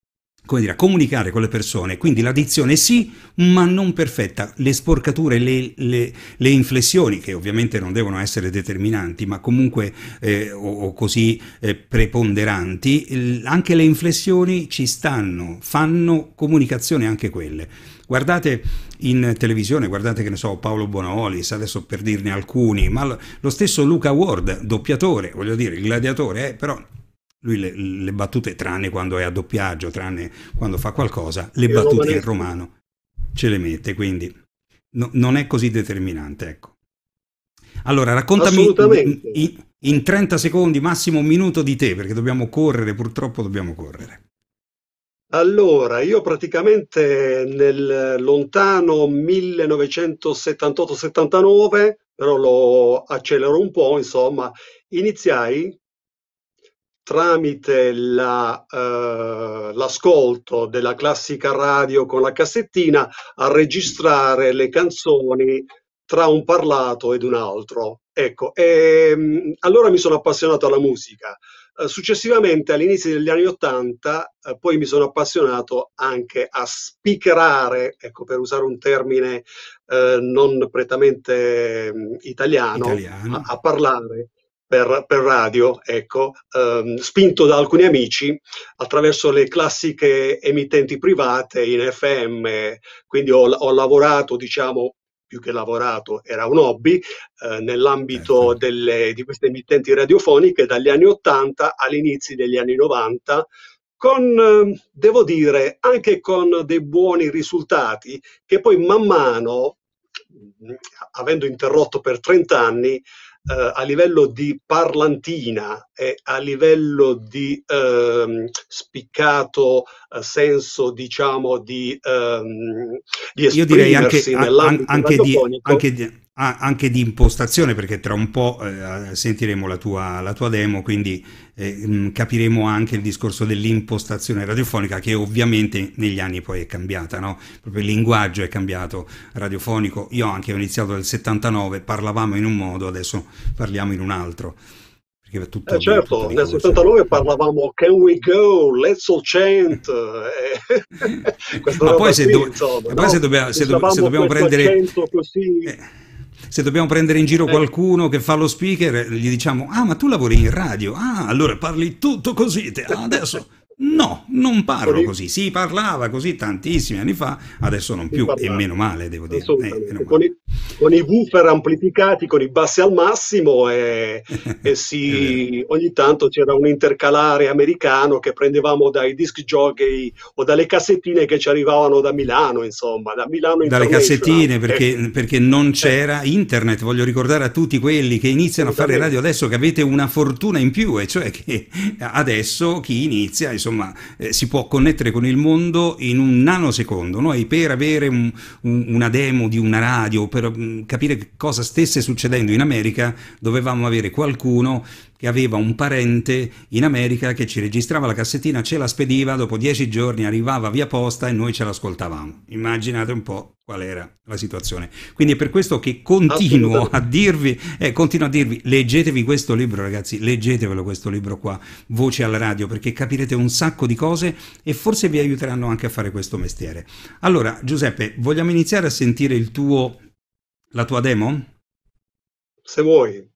dire, a comunicare con le persone, quindi la dizione sì, ma non perfetta, le sporcature, le, le- le inflessioni, che ovviamente non devono essere determinanti, ma comunque eh, o, o così eh, preponderanti, anche le inflessioni ci stanno, fanno comunicazione anche quelle. Guardate in televisione, guardate che ne so, Paolo Bonolis, adesso per dirne alcuni, ma lo- stesso Luca Ward, doppiatore, voglio dire, il gladiatore, eh, però lui le, le battute, tranne quando è a doppiaggio, tranne quando fa qualcosa, le battute in romano ce le mette, quindi no- non è così determinante, ecco. Allora, raccontami in, in 30 secondi, massimo un minuto di te, perché dobbiamo correre, purtroppo dobbiamo correre. Allora, io praticamente nel lontano 1978-79, però lo accelero un po', insomma, iniziai tramite la, eh, l'ascolto della classica radio con la cassettina a registrare le canzoni tra un parlato ed un altro. Ecco, e, mm, allora mi sono appassionato alla musica. Eh, Successivamente, all'inizio degli anni Ottanta, eh, poi mi sono appassionato anche a speakerare, ecco, per usare un termine eh, non prettamente mm, italiano, Italiano. a, a parlare per, per radio, ecco, ehm, spinto da alcuni amici attraverso le classiche emittenti private in FM, quindi ho, ho lavorato, diciamo, più che lavorato, era un hobby, eh, nell'ambito Certo. delle- di queste emittenti radiofoniche dagli anni 80 all'inizio degli anni 90, con, eh, devo dire, anche con dei buoni risultati che poi man mano, avendo interrotto per 30 anni, eh, a livello di parlantina e a livello di ehm, spiccato eh, senso, diciamo, di, ehm, di Io direi anche, anche, di, anche, di, anche di impostazione, perché tra un po' eh, sentiremo la tua, la tua, demo, quindi eh, mm, capiremo anche il discorso dell'impostazione radiofonica, che ovviamente negli anni poi è cambiata, no? proprio il linguaggio è cambiato radiofonico. Io anche ho iniziato nel 79, parlavamo in un modo, adesso parliamo in un altro. Perché tutto, eh certo, tutto nel 79 parlavamo Can we go? Let's all chant. Eh, Ma poi, se, do- insomma, poi no? se, dobbiamo, se, do- se dobbiamo prendere... Così. Eh, se dobbiamo prendere in giro eh. qualcuno che fa lo speaker, gli diciamo: Ah, ma tu lavori in radio? Ah, allora parli tutto così. Te. Adesso No, non parlo così. Si parlava così tantissimi anni fa, adesso non più, e meno male, devo dire. Eh, con, i, con, i, woofer amplificati, con i bassi al massimo, e, e si, ogni tanto c'era un intercalare americano che prendevamo dai disc jockey o dalle cassettine che ci arrivavano da Milano, insomma, da Milano Dalle cassettine, perché, eh. perché non c'era internet. Voglio ricordare a tutti quelli che iniziano a fare radio adesso che avete una fortuna in più, e cioè che adesso chi inizia, insomma, insomma eh, si può connettere con il mondo in un nanosecondo, noi per avere un, un, una demo di una radio, per mh, mm, capire cosa stesse succedendo in America, dovevamo avere qualcuno che aveva un parente in America che ci registrava la cassettina, ce la spediva, dopo dieci giorni arrivava via posta e noi ce l'ascoltavamo. Immaginate un po' qual era la situazione. Quindi è per questo che continuo a dirvi, eh, continuo a dirvi, leggetevi questo libro ragazzi, leggetevelo questo libro qua, Voce alla radio, perché capirete un sacco di cose e forse vi aiuteranno anche a fare questo mestiere. Allora, Giuseppe, vogliamo iniziare a sentire il tuo, la tua demo? Se vuoi.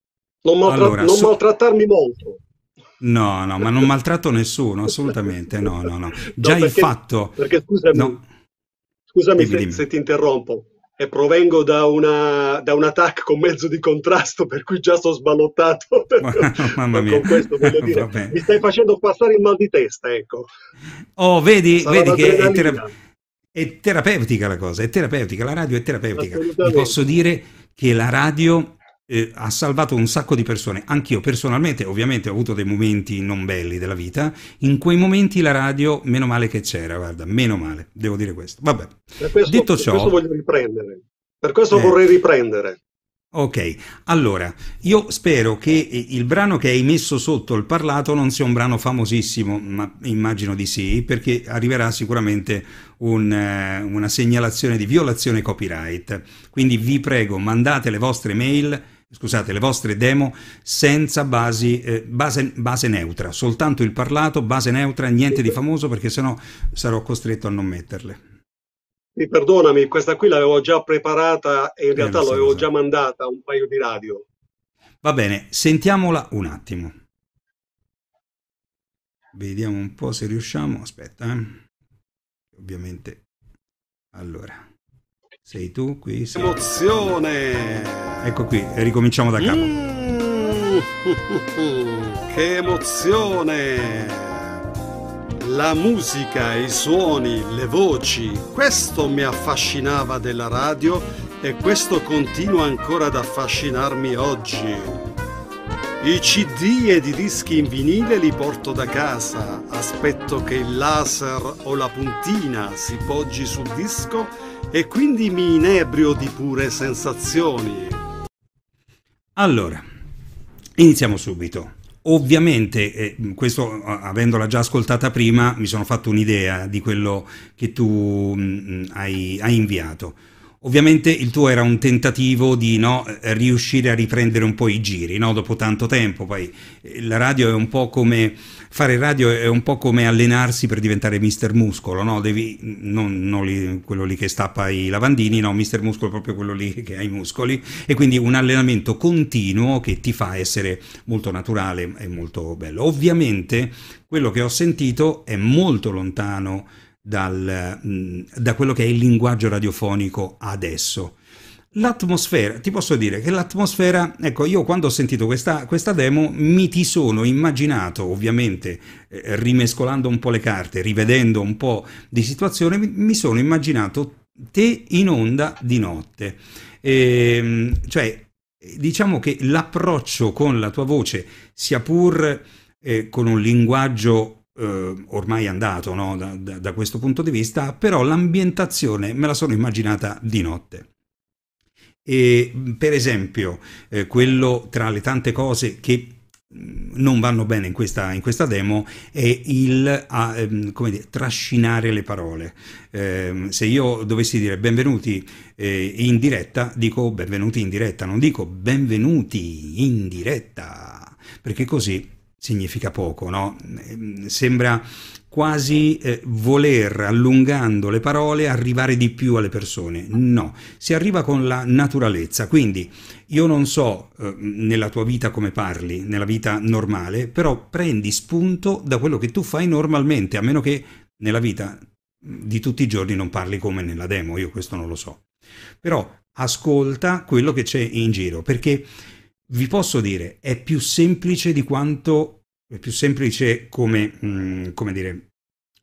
Non, maltra- allora, non so... maltrattarmi molto. No, no, ma non maltratto nessuno, assolutamente, no, no, no. Già no, perché, il fatto... Perché scusami, no. scusami dimmi, se, dimmi. se, ti interrompo, e provengo da, una, da un attack con mezzo di contrasto, per cui già sto sballottato. Mamma mia. Con questo voglio dire, mi stai facendo passare il mal di testa, ecco. Oh, vedi, vedi che è, tera- è, terapeutica la cosa, è terapeutica, la radio è terapeutica. Vi posso dire che la radio eh, ha salvato un sacco di persone. Anch'io personalmente, ovviamente, ho avuto dei momenti non belli della vita. In quei momenti la radio, meno male che c'era, guarda, meno male, devo dire questo. Vabbè. Per questo, Detto ciò, per questo voglio riprendere. Per questo eh, vorrei riprendere. Ok, allora io spero che il brano che hai messo sotto il parlato non sia un brano famosissimo, ma immagino di sì, perché arriverà sicuramente un, eh, una segnalazione di violazione copyright. Quindi vi prego, mandate le vostre mail scusate, le vostre demo senza basi, eh, base, base, neutra, soltanto il parlato, base neutra, niente di famoso perché sennò sarò costretto a non metterle. Mi perdonami, questa qui l'avevo già preparata e in eh, realtà l'avevo già mandata a un paio di radio. Va bene, sentiamola un attimo. Vediamo un po' se riusciamo. Aspetta, eh. Ovviamente. Allora. Sei tu qui? Sei... Emozione! Ecco qui, ricominciamo da capo. Mm, che emozione! La musica, i suoni, le voci, questo mi affascinava della radio e questo continua ancora ad affascinarmi oggi. I CD ed i dischi in vinile li porto da casa, aspetto che il laser o la puntina si poggi sul disco e quindi mi inebrio di pure sensazioni. Allora, iniziamo subito. Ovviamente, eh, questo avendola già ascoltata prima, mi sono fatto un'idea di quello che tu mh, mm, hai, hai inviato. Ovviamente il tuo era un tentativo di no, riuscire a riprendere un po' i giri, no? dopo tanto tempo. Poi eh, la radio è un po' come fare radio è un po' come allenarsi per diventare mister muscolo, no? Devi, non, non lì, quello lì che stappa i lavandini, no, mister muscolo è proprio quello lì che ha i muscoli e quindi un allenamento continuo che ti fa essere molto naturale e molto bello. Ovviamente quello che ho sentito è molto lontano dal, mm, da quello che è il linguaggio radiofonico adesso. L'atmosfera, ti posso dire che l'atmosfera, ecco, io quando ho sentito questa, questa demo mi ti sono immaginato, ovviamente eh, rimescolando un po' le carte, rivedendo un po' di situazione, mi, mi sono immaginato te in onda di notte. E, ehm, cioè, diciamo che l'approccio con la tua voce, sia pur eh, con un linguaggio eh, ormai andato no? da, da, da, questo punto di vista, però l'ambientazione me la sono immaginata di notte. E, per esempio, eh, quello tra le tante cose che non vanno bene in questa, in questa demo è il a, ehm, dire, trascinare le parole. Eh, se io dovessi dire benvenuti eh, in diretta, dico benvenuti in diretta, non dico benvenuti in diretta, perché così significa poco, no? Ehm, sembra quasi eh, voler, allungando le parole, arrivare di più alle persone. No, si arriva con la naturalezza. Quindi io non so eh, nella tua vita come parli, nella vita normale, però prendi spunto da quello che tu fai normalmente, a meno che nella vita di tutti i giorni non parli come nella demo, io questo non lo so. Però ascolta quello che c'è in giro, perché vi posso dire, è più semplice di quanto è più semplice come, mh, mm, come dire,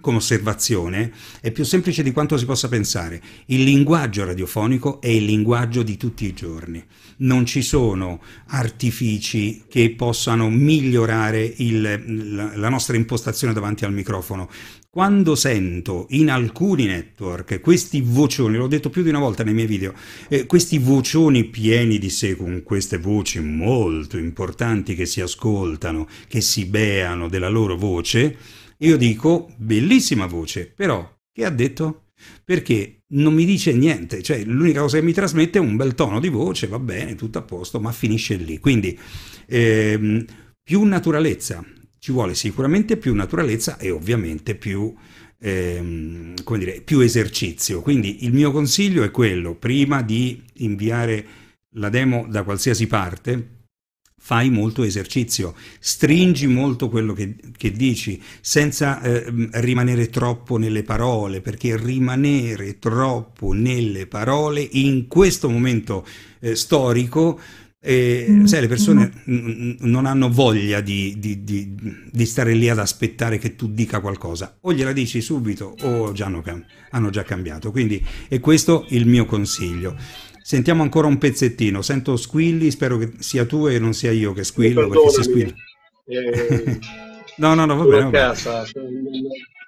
come osservazione, è più semplice di quanto si possa pensare. Il linguaggio radiofonico è il linguaggio di tutti i giorni. Non ci sono artifici che possano migliorare il, la, la nostra impostazione davanti al microfono. Quando sento in alcuni network questi vocioni, l'ho detto più di una volta nei miei video, eh, questi vocioni pieni di sé, con queste voci molto importanti che si ascoltano, che si beano della loro voce, io dico, bellissima voce, però che ha detto? Perché non mi dice niente, cioè l'unica cosa che mi trasmette è un bel tono di voce, va bene, tutto a posto, ma finisce lì. Quindi ehm, più naturalezza, ci vuole sicuramente più naturalezza e ovviamente più, ehm, dire, più esercizio. Quindi il mio consiglio è quello, prima di inviare la demo da qualsiasi parte, fai molto esercizio, stringi molto quello che, che dici senza eh, rimanere troppo nelle parole, perché rimanere troppo nelle parole in questo momento eh, storico eh, mm. sai, le persone mm. non hanno voglia di, di, di, di, stare lì ad aspettare che tu dica qualcosa, o gliela dici subito o già hanno, hanno già cambiato. Quindi è questo il mio consiglio. Sentiamo ancora un pezzettino. Sento squilli, spero che sia tu e non sia io che squillo. Perché si squilla. Eh, no, no, no, va bene. Va bene.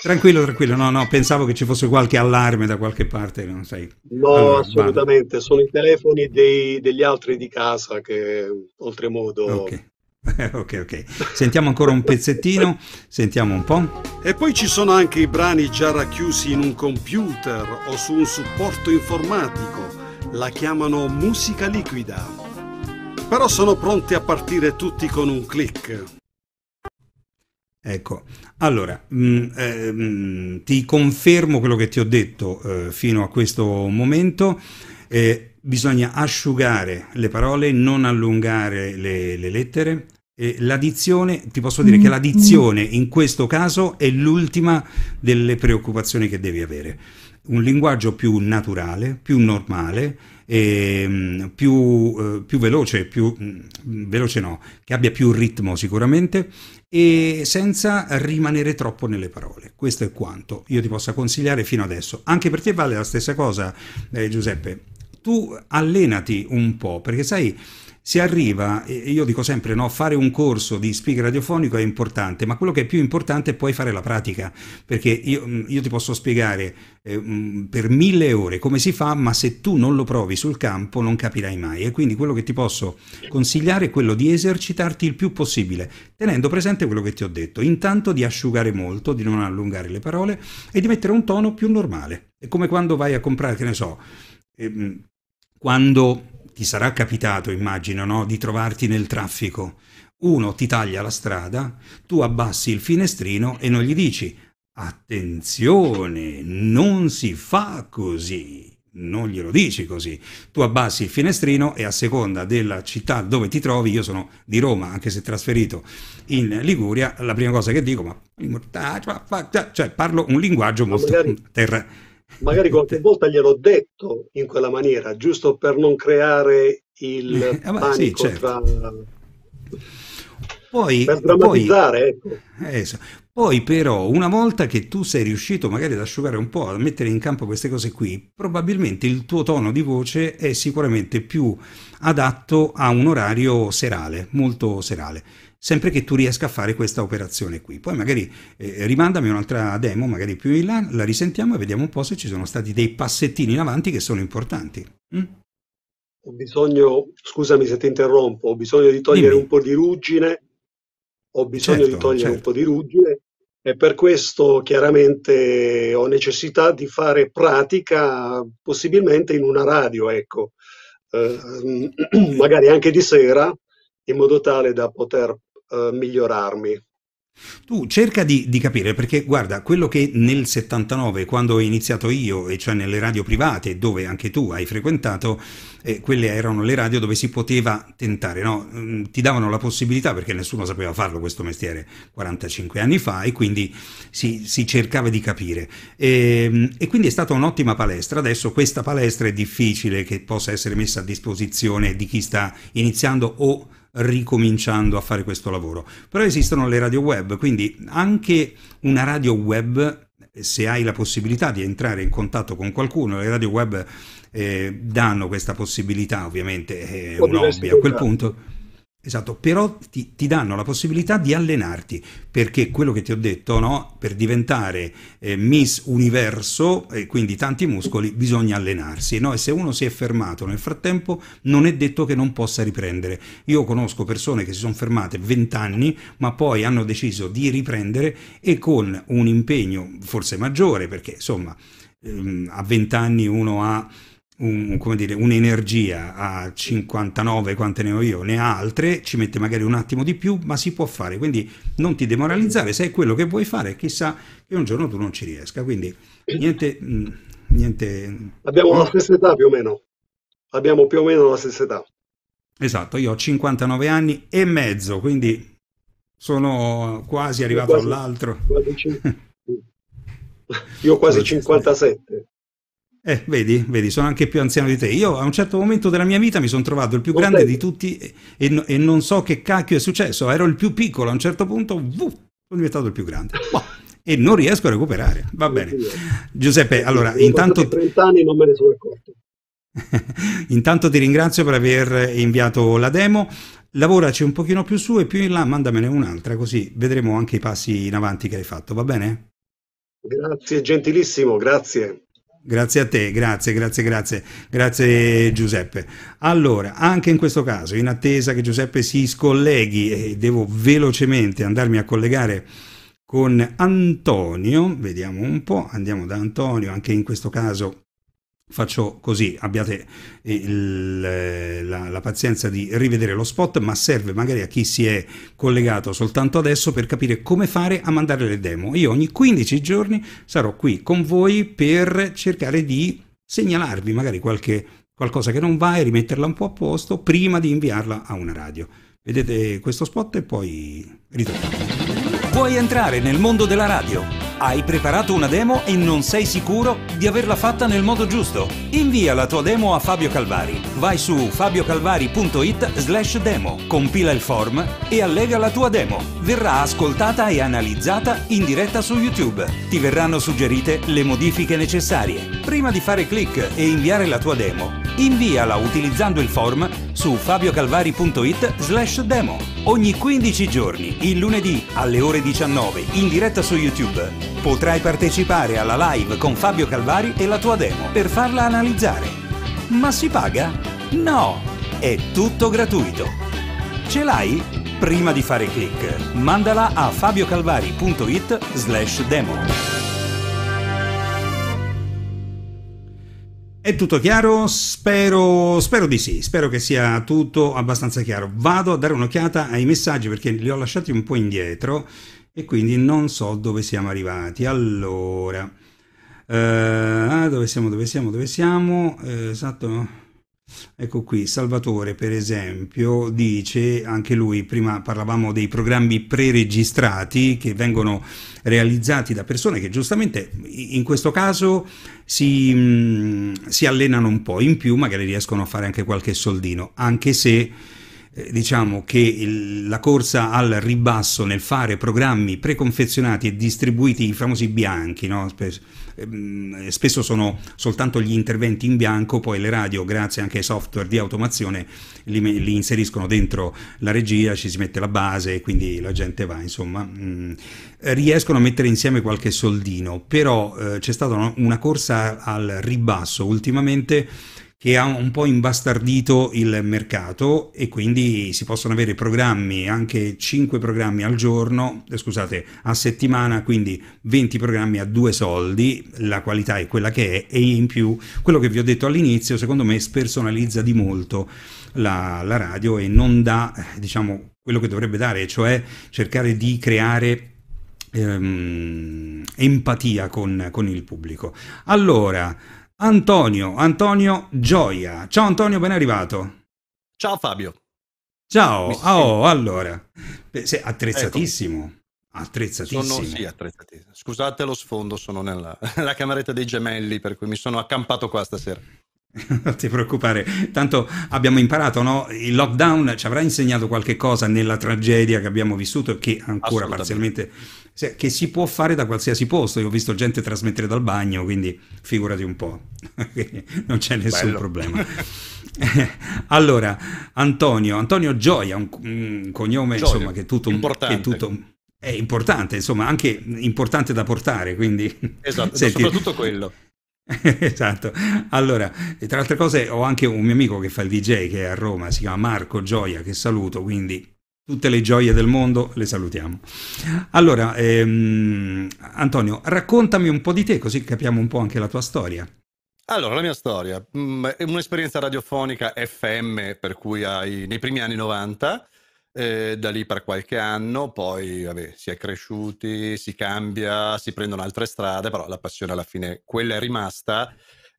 Tranquillo, tranquillo, no, no, pensavo che ci fosse qualche allarme da qualche parte, non sai. No, allora, assolutamente, vado. sono i telefoni dei, degli altri di casa che oltremodo... Ok. ok, ok. Sentiamo ancora un pezzettino, sentiamo un po'. E poi ci sono anche i brani già racchiusi in un computer o su un supporto informatico la chiamano musica liquida. Però sono pronti a partire tutti con un click. Ecco, allora, mh, mm, eh, mh, mm, ti confermo quello che ti ho detto eh, fino a questo momento. Eh, bisogna asciugare le parole, non allungare le, le lettere. l'addizione, ti posso dire che l'addizione in questo caso è l'ultima delle preoccupazioni che devi avere un linguaggio più naturale, più normale, e, più, eh, più, veloce, più mm, veloce no, che abbia più ritmo sicuramente e senza rimanere troppo nelle parole. Questo è quanto io ti possa consigliare fino adesso. Anche per te vale la stessa cosa, eh, Giuseppe. Tu allenati un po', perché sai si arriva, io dico sempre, no, fare un corso di speaker radiofonico è importante, ma quello che è più importante è poi fare la pratica, perché io, mm, io ti posso spiegare eh, mm, per mille ore come si fa, ma se tu non lo provi sul campo non capirai mai. E quindi quello che ti posso consigliare è quello di esercitarti il più possibile, tenendo presente quello che ti ho detto, intanto di asciugare molto, di non allungare le parole e di mettere un tono più normale. È come quando vai a comprare, che ne so, ehm, quando ti sarà capitato, immagino, no? di trovarti nel traffico. Uno ti taglia la strada, tu abbassi il finestrino e non gli dici attenzione, non si fa così. Non glielo dici così. Tu abbassi il finestrino e a seconda della città dove ti trovi, io sono di Roma, anche se trasferito in Liguria, la prima cosa che dico, ma cioè parlo un linguaggio molto terra Magari qualche volta gliel'ho detto in quella maniera, giusto per non creare il eh, panico sì, certo. tra... Poi, per drammatizzare, poi, ecco. Eh, poi però, una volta che tu sei riuscito magari ad asciugare un po', a mettere in campo queste cose qui, probabilmente il tuo tono di voce è sicuramente più adatto a un orario serale, molto serale sempre che tu riesca a fare questa operazione qui. Poi magari eh, rimandami un'altra demo, magari più in là, la risentiamo e vediamo un po' se ci sono stati dei passettini in avanti che sono importanti. Mm? Ho bisogno, scusami se ti interrompo, ho bisogno di togliere Dimmi. un po' di ruggine, ho bisogno certo, di togliere certo. un po' di ruggine e per questo chiaramente ho necessità di fare pratica possibilmente in una radio, ecco, eh, magari anche di sera, in modo tale da poter eh, migliorarmi. Tu cerca di, di, capire perché guarda, quello che nel 79, quando ho iniziato io, e cioè nelle radio private, dove anche tu hai frequentato, eh, quelle erano le radio dove si poteva tentare, no? Mm, ti davano la possibilità, perché nessuno sapeva farlo questo mestiere 45 anni fa, e quindi si, si cercava di capire. E, ehm, e quindi è stata un'ottima palestra. Adesso questa palestra è difficile che possa essere messa a disposizione di chi sta iniziando o ricominciando a fare questo lavoro. Però esistono le radio web, quindi anche una radio web, se hai la possibilità di entrare in contatto con qualcuno, le radio web eh, danno questa possibilità, ovviamente è un hobby a quel punto Esatto, però ti, ti, danno la possibilità di allenarti, perché quello che ti ho detto, no? per diventare eh, Miss Universo, e quindi tanti muscoli, bisogna allenarsi. No? E se uno si è fermato nel frattempo, non è detto che non possa riprendere. Io conosco persone che si sono fermate 20 anni, ma poi hanno deciso di riprendere e con un impegno forse maggiore, perché insomma ehm, a 20 anni uno ha un, come dire, un'energia a 59 quante ne ho io, ne ha altre, ci mette magari un attimo di più, ma si può fare. Quindi non ti demoralizzare, se è quello che vuoi fare, chissà che un giorno tu non ci riesca. Quindi niente... Mm, niente Abbiamo la stessa età più o meno. Abbiamo più o meno la stessa età. Esatto, io ho 59 anni e mezzo, quindi sono quasi arrivato quasi, all'altro. Quasi, io ho quasi 57. Eh, vedi, vedi, sono anche più anziano di te. Io a un certo momento della mia vita mi sono trovato il più okay. grande di tutti e, e, e, non so che cacchio è successo. Ero il più piccolo, a un certo punto uh, sono diventato il più grande. Boh, e non riesco a recuperare. Va bene. Giuseppe, allora, Io intanto... 30 anni non me ne sono accorto. intanto ti ringrazio per aver inviato la demo. Lavoraci un pochino più su e più in là mandamene un'altra, così vedremo anche i passi in avanti che hai fatto, va bene? Grazie, gentilissimo, grazie. Grazie a te, grazie, grazie, grazie, grazie Giuseppe. Allora, anche in questo caso, in attesa che Giuseppe si scolleghi e devo velocemente andarmi a collegare con Antonio, vediamo un po', andiamo da Antonio, anche in questo caso faccio così, abbiate il, la, la, pazienza di rivedere lo spot, ma serve magari a chi si è collegato soltanto adesso per capire come fare a mandare le demo. Io ogni 15 giorni sarò qui con voi per cercare di segnalarvi magari qualche, qualcosa che non va e rimetterla un po' a posto prima di inviarla a una radio. Vedete questo spot e poi ritorniamo. Vuoi entrare nel mondo della radio? Hai preparato una demo e non sei sicuro di averla fatta nel modo giusto? Invia la tua demo a Fabio Calvari. Vai su fabiocalvari.it slash demo, compila il form e allega la tua demo. Verrà ascoltata e analizzata in diretta su YouTube. Ti verranno suggerite le modifiche necessarie. Prima di fare clic e inviare la tua demo, inviala utilizzando il form su fabiocalvari.it slash demo. Ogni 15 giorni, il lunedì alle ore 19, in diretta su YouTube, potrai partecipare alla live con Fabio Calvari e la tua demo per farla analizzare. Ma si paga? No! È tutto gratuito. Ce l'hai? Prima di fare clic, mandala a fabiocalvari.it slash demo. È tutto chiaro? Spero, spero, di sì, spero che sia tutto abbastanza chiaro. Vado a dare un'occhiata ai messaggi perché li ho lasciati un po' indietro e quindi non so dove siamo arrivati. Allora, uh, dove siamo, dove siamo, dove siamo? Uh, esatto. Ecco qui, Salvatore per esempio dice, anche lui, prima parlavamo dei programmi preregistrati che vengono realizzati da persone che giustamente in questo caso si, mh, si allenano un po' in più, magari riescono a fare anche qualche soldino, anche se eh, diciamo che il, la corsa al ribasso nel fare programmi preconfezionati e distribuiti, i famosi bianchi, no? spesso, ehm, spesso, sono soltanto gli interventi in bianco, poi le radio, grazie anche ai software di automazione, li, li inseriscono dentro la regia, ci si mette la base e quindi la gente va, insomma, mh, mm, riescono a mettere insieme qualche soldino, però eh, c'è stata una corsa al ribasso ultimamente che ha un po' imbastardito il mercato e quindi si possono avere programmi, anche 5 programmi al giorno, eh, scusate, a settimana, quindi 20 programmi a due soldi, la qualità è quella che è e in più quello che vi ho detto all'inizio secondo me spersonalizza di molto la, la radio e non dà eh, diciamo quello che dovrebbe dare, cioè cercare di creare ehm, empatia con, con il pubblico. Allora, Antonio, Antonio Gioia. Ciao Antonio, ben arrivato. Ciao Fabio. Ciao, oh, allora, sei attrezzatissimo. Ecco. Attrezzatissimo. Sono, sì, attrezzatissimo. Scusate lo sfondo, sono nella, nella cameretta dei gemelli, per cui mi sono accampato qua stasera. non ti preoccupare, tanto abbiamo imparato, no? Il lockdown ci avrà insegnato qualche cosa nella tragedia che abbiamo vissuto e che ancora parzialmente che si può fare da qualsiasi posto. Io ho visto gente trasmettere dal bagno, quindi figurati un po', non c'è nessun Bello. problema. allora, Antonio, Antonio Gioia, un, un cognome Gioia, insomma che è tutto, importante. Che è tutto è importante, insomma, anche importante da portare, quindi... Esatto, Senti, soprattutto quello. esatto. Allora, tra altre cose, ho anche un mio amico che fa il DJ che è a Roma, si chiama Marco Gioia, che saluto, quindi tutte le gioie del mondo, le salutiamo. Allora, ehm, Antonio, raccontami un po' di te, così capiamo un po' anche la tua storia. Allora, la mia storia mm, è un'esperienza radiofonica FM, per cui hai, nei primi anni 90, eh, da lì per qualche anno, poi vabbè, si è cresciuti, si cambia, si prendono altre strade, però la passione alla fine quella è rimasta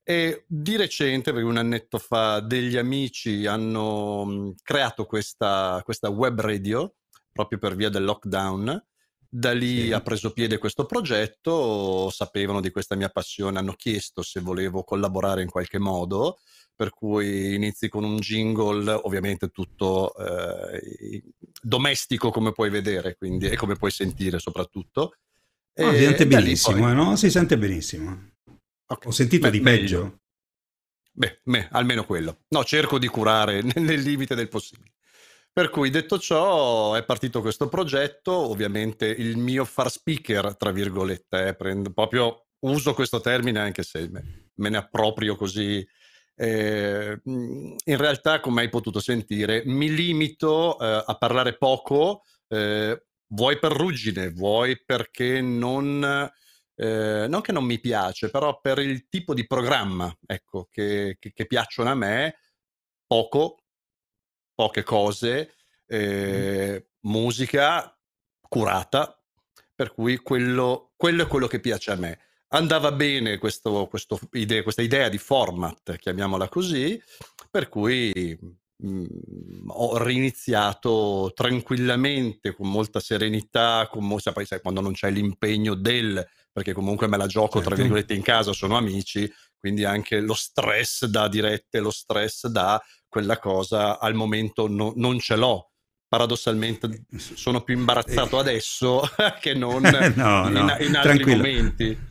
e di recente, perché un annetto fa, degli amici hanno mhmm, creato questa, questa web radio proprio per via del lockdown. Da lì sì. ha preso piede questo progetto, sapevano di questa mia passione, hanno chiesto se volevo collaborare in qualche modo, per cui inizi con un jingle, ovviamente tutto eh, domestico come puoi vedere, quindi e come puoi sentire soprattutto. Oh, si sente benissimo, poi... eh, no? Si sente benissimo. Okay. Ho sentito Beh, di peggio. Meglio. Beh, me, almeno quello. No, cerco di curare nel, nel limite del possibile. Per cui detto ciò è partito questo progetto, ovviamente il mio far speaker, tra virgolette, eh, prendo, proprio uso questo termine anche se me, me ne approprio così. Eh, in realtà, come hai potuto sentire, mi limito eh, a parlare poco, eh, vuoi per ruggine, vuoi perché non eh, non che non mi piace, però per il tipo di programma, ecco, che, che, che piacciono a me, poco, poche cose, eh, musica curata, per cui quello, quello, è quello che piace a me. Andava bene questo, questo idea, questa idea di format, chiamiamola così, per cui mh, mm, ho riniziato tranquillamente, con molta serenità, con molta, poi sai, quando non c'è l'impegno del perché comunque me la gioco certo. tra virgolette in casa, sono amici, quindi anche lo stress da dirette, lo stress da quella cosa al momento no, non ce l'ho. Paradossalmente sono più imbarazzato eh. adesso che non no, in, no. in, altri tranquillo. momenti.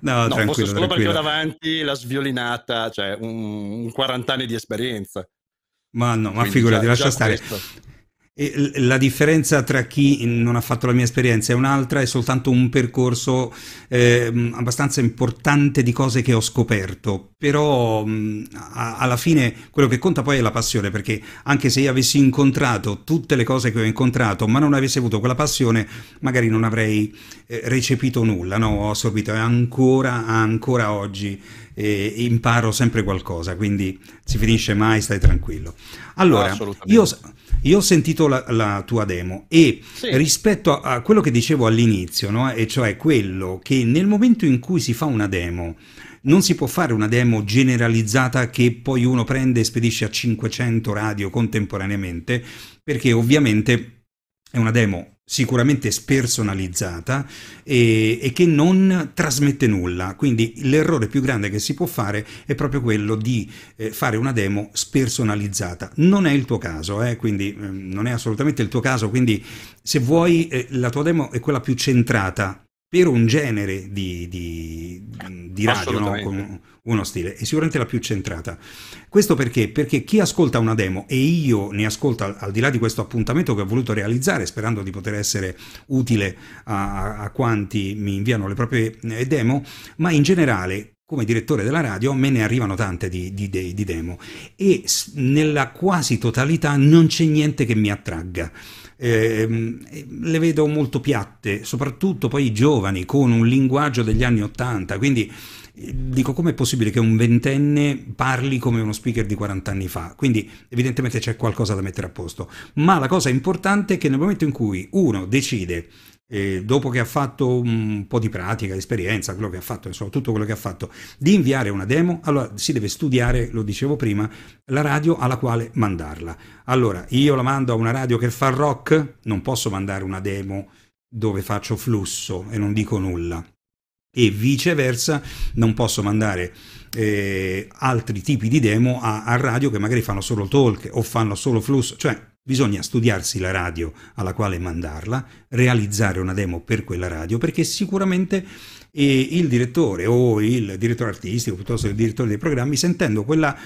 No, no fosse solo perché ho davanti la sviolinata, cioè un, un 40 anni di esperienza. Ma no, ma figurati, già, lascia già stare. Questo. La differenza tra chi non ha fatto la mia esperienza e un'altra è soltanto un percorso eh, abbastanza importante di cose che ho scoperto, però mh, alla fine quello che conta poi è la passione, perché anche se io avessi incontrato tutte le cose che ho incontrato, ma non avessi avuto quella passione, magari non avrei eh, recepito nulla, no? ho assorbito e ancora, ancora oggi eh, imparo sempre qualcosa, quindi si finisce mai, stai tranquillo. Allora, io io ho sentito la, la tua demo e sì. rispetto a, a, quello che dicevo all'inizio, no? e cioè quello che nel momento in cui si fa una demo, non si può fare una demo generalizzata che poi uno prende e spedisce a 500 radio contemporaneamente, perché ovviamente è una demo sicuramente spersonalizzata e, e, che non trasmette nulla. Quindi l'errore più grande che si può fare è proprio quello di eh, fare una demo spersonalizzata. Non è il tuo caso, eh, quindi eh, non è assolutamente il tuo caso, quindi se vuoi eh, la tua demo è quella più centrata per un genere di, di, di radio, no? con uno stile, è sicuramente la più centrata. Questo perché? Perché chi ascolta una demo, e io ne ascolto al, al di là di questo appuntamento che ho voluto realizzare, sperando di poter essere utile a, a quanti mi inviano le proprie eh, demo, ma in generale come direttore della radio me ne arrivano tante di, di, di, demo e nella quasi totalità non c'è niente che mi attragga eh, le vedo molto piatte, soprattutto poi i giovani con un linguaggio degli anni Ottanta, quindi dico com'è possibile che un ventenne parli come uno speaker di 40 anni fa quindi evidentemente c'è qualcosa da mettere a posto ma la cosa importante è che nel momento in cui uno decide e dopo che ha fatto un po' di pratica, esperienza, quello che ha fatto, insomma, tutto quello che ha fatto, di inviare una demo, allora si deve studiare, lo dicevo prima, la radio alla quale mandarla. Allora, io la mando a una radio che fa rock, non posso mandare una demo dove faccio flusso e non dico nulla. E viceversa, non posso mandare eh, altri tipi di demo a, a radio che magari fanno solo talk o fanno solo flusso, cioè Bisogna studiarsi la radio alla quale mandarla, realizzare una demo per quella radio, perché sicuramente eh, il direttore o il direttore artistico piuttosto che il direttore dei programmi, sentendo quella,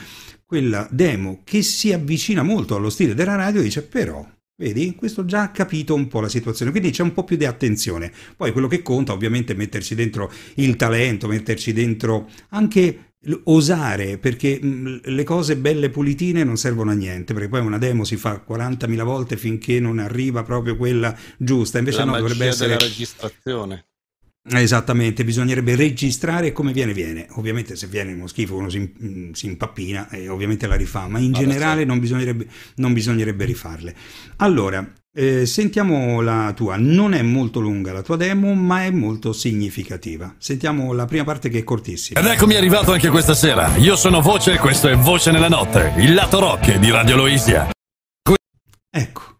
quella demo che si avvicina molto allo stile della radio, dice però Vedi, questo già ha capito un po' la situazione, quindi c'è un po' più di attenzione. Poi quello che conta ovviamente è metterci dentro il talento, metterci dentro anche osare perché le cose belle pulitine non servono a niente perché poi una demo si fa 40.000 volte finché non arriva proprio quella giusta. Invece la no dovrebbe essere la registrazione Esattamente, bisognerebbe registrare come viene viene. Ovviamente se viene uno schifo uno si, si impappina e ovviamente la rifà, ma in ah, generale non bisognerebbe, non bisognerebbe rifarle. Allora, eh, sentiamo la tua, non è molto lunga la tua demo, ma è molto significativa. Sentiamo la prima parte che è cortissima. Ed eccomi arrivato anche questa sera. Io sono Voce e questo è Voce nella notte, il lato rock di Radio Loisia. Ecco.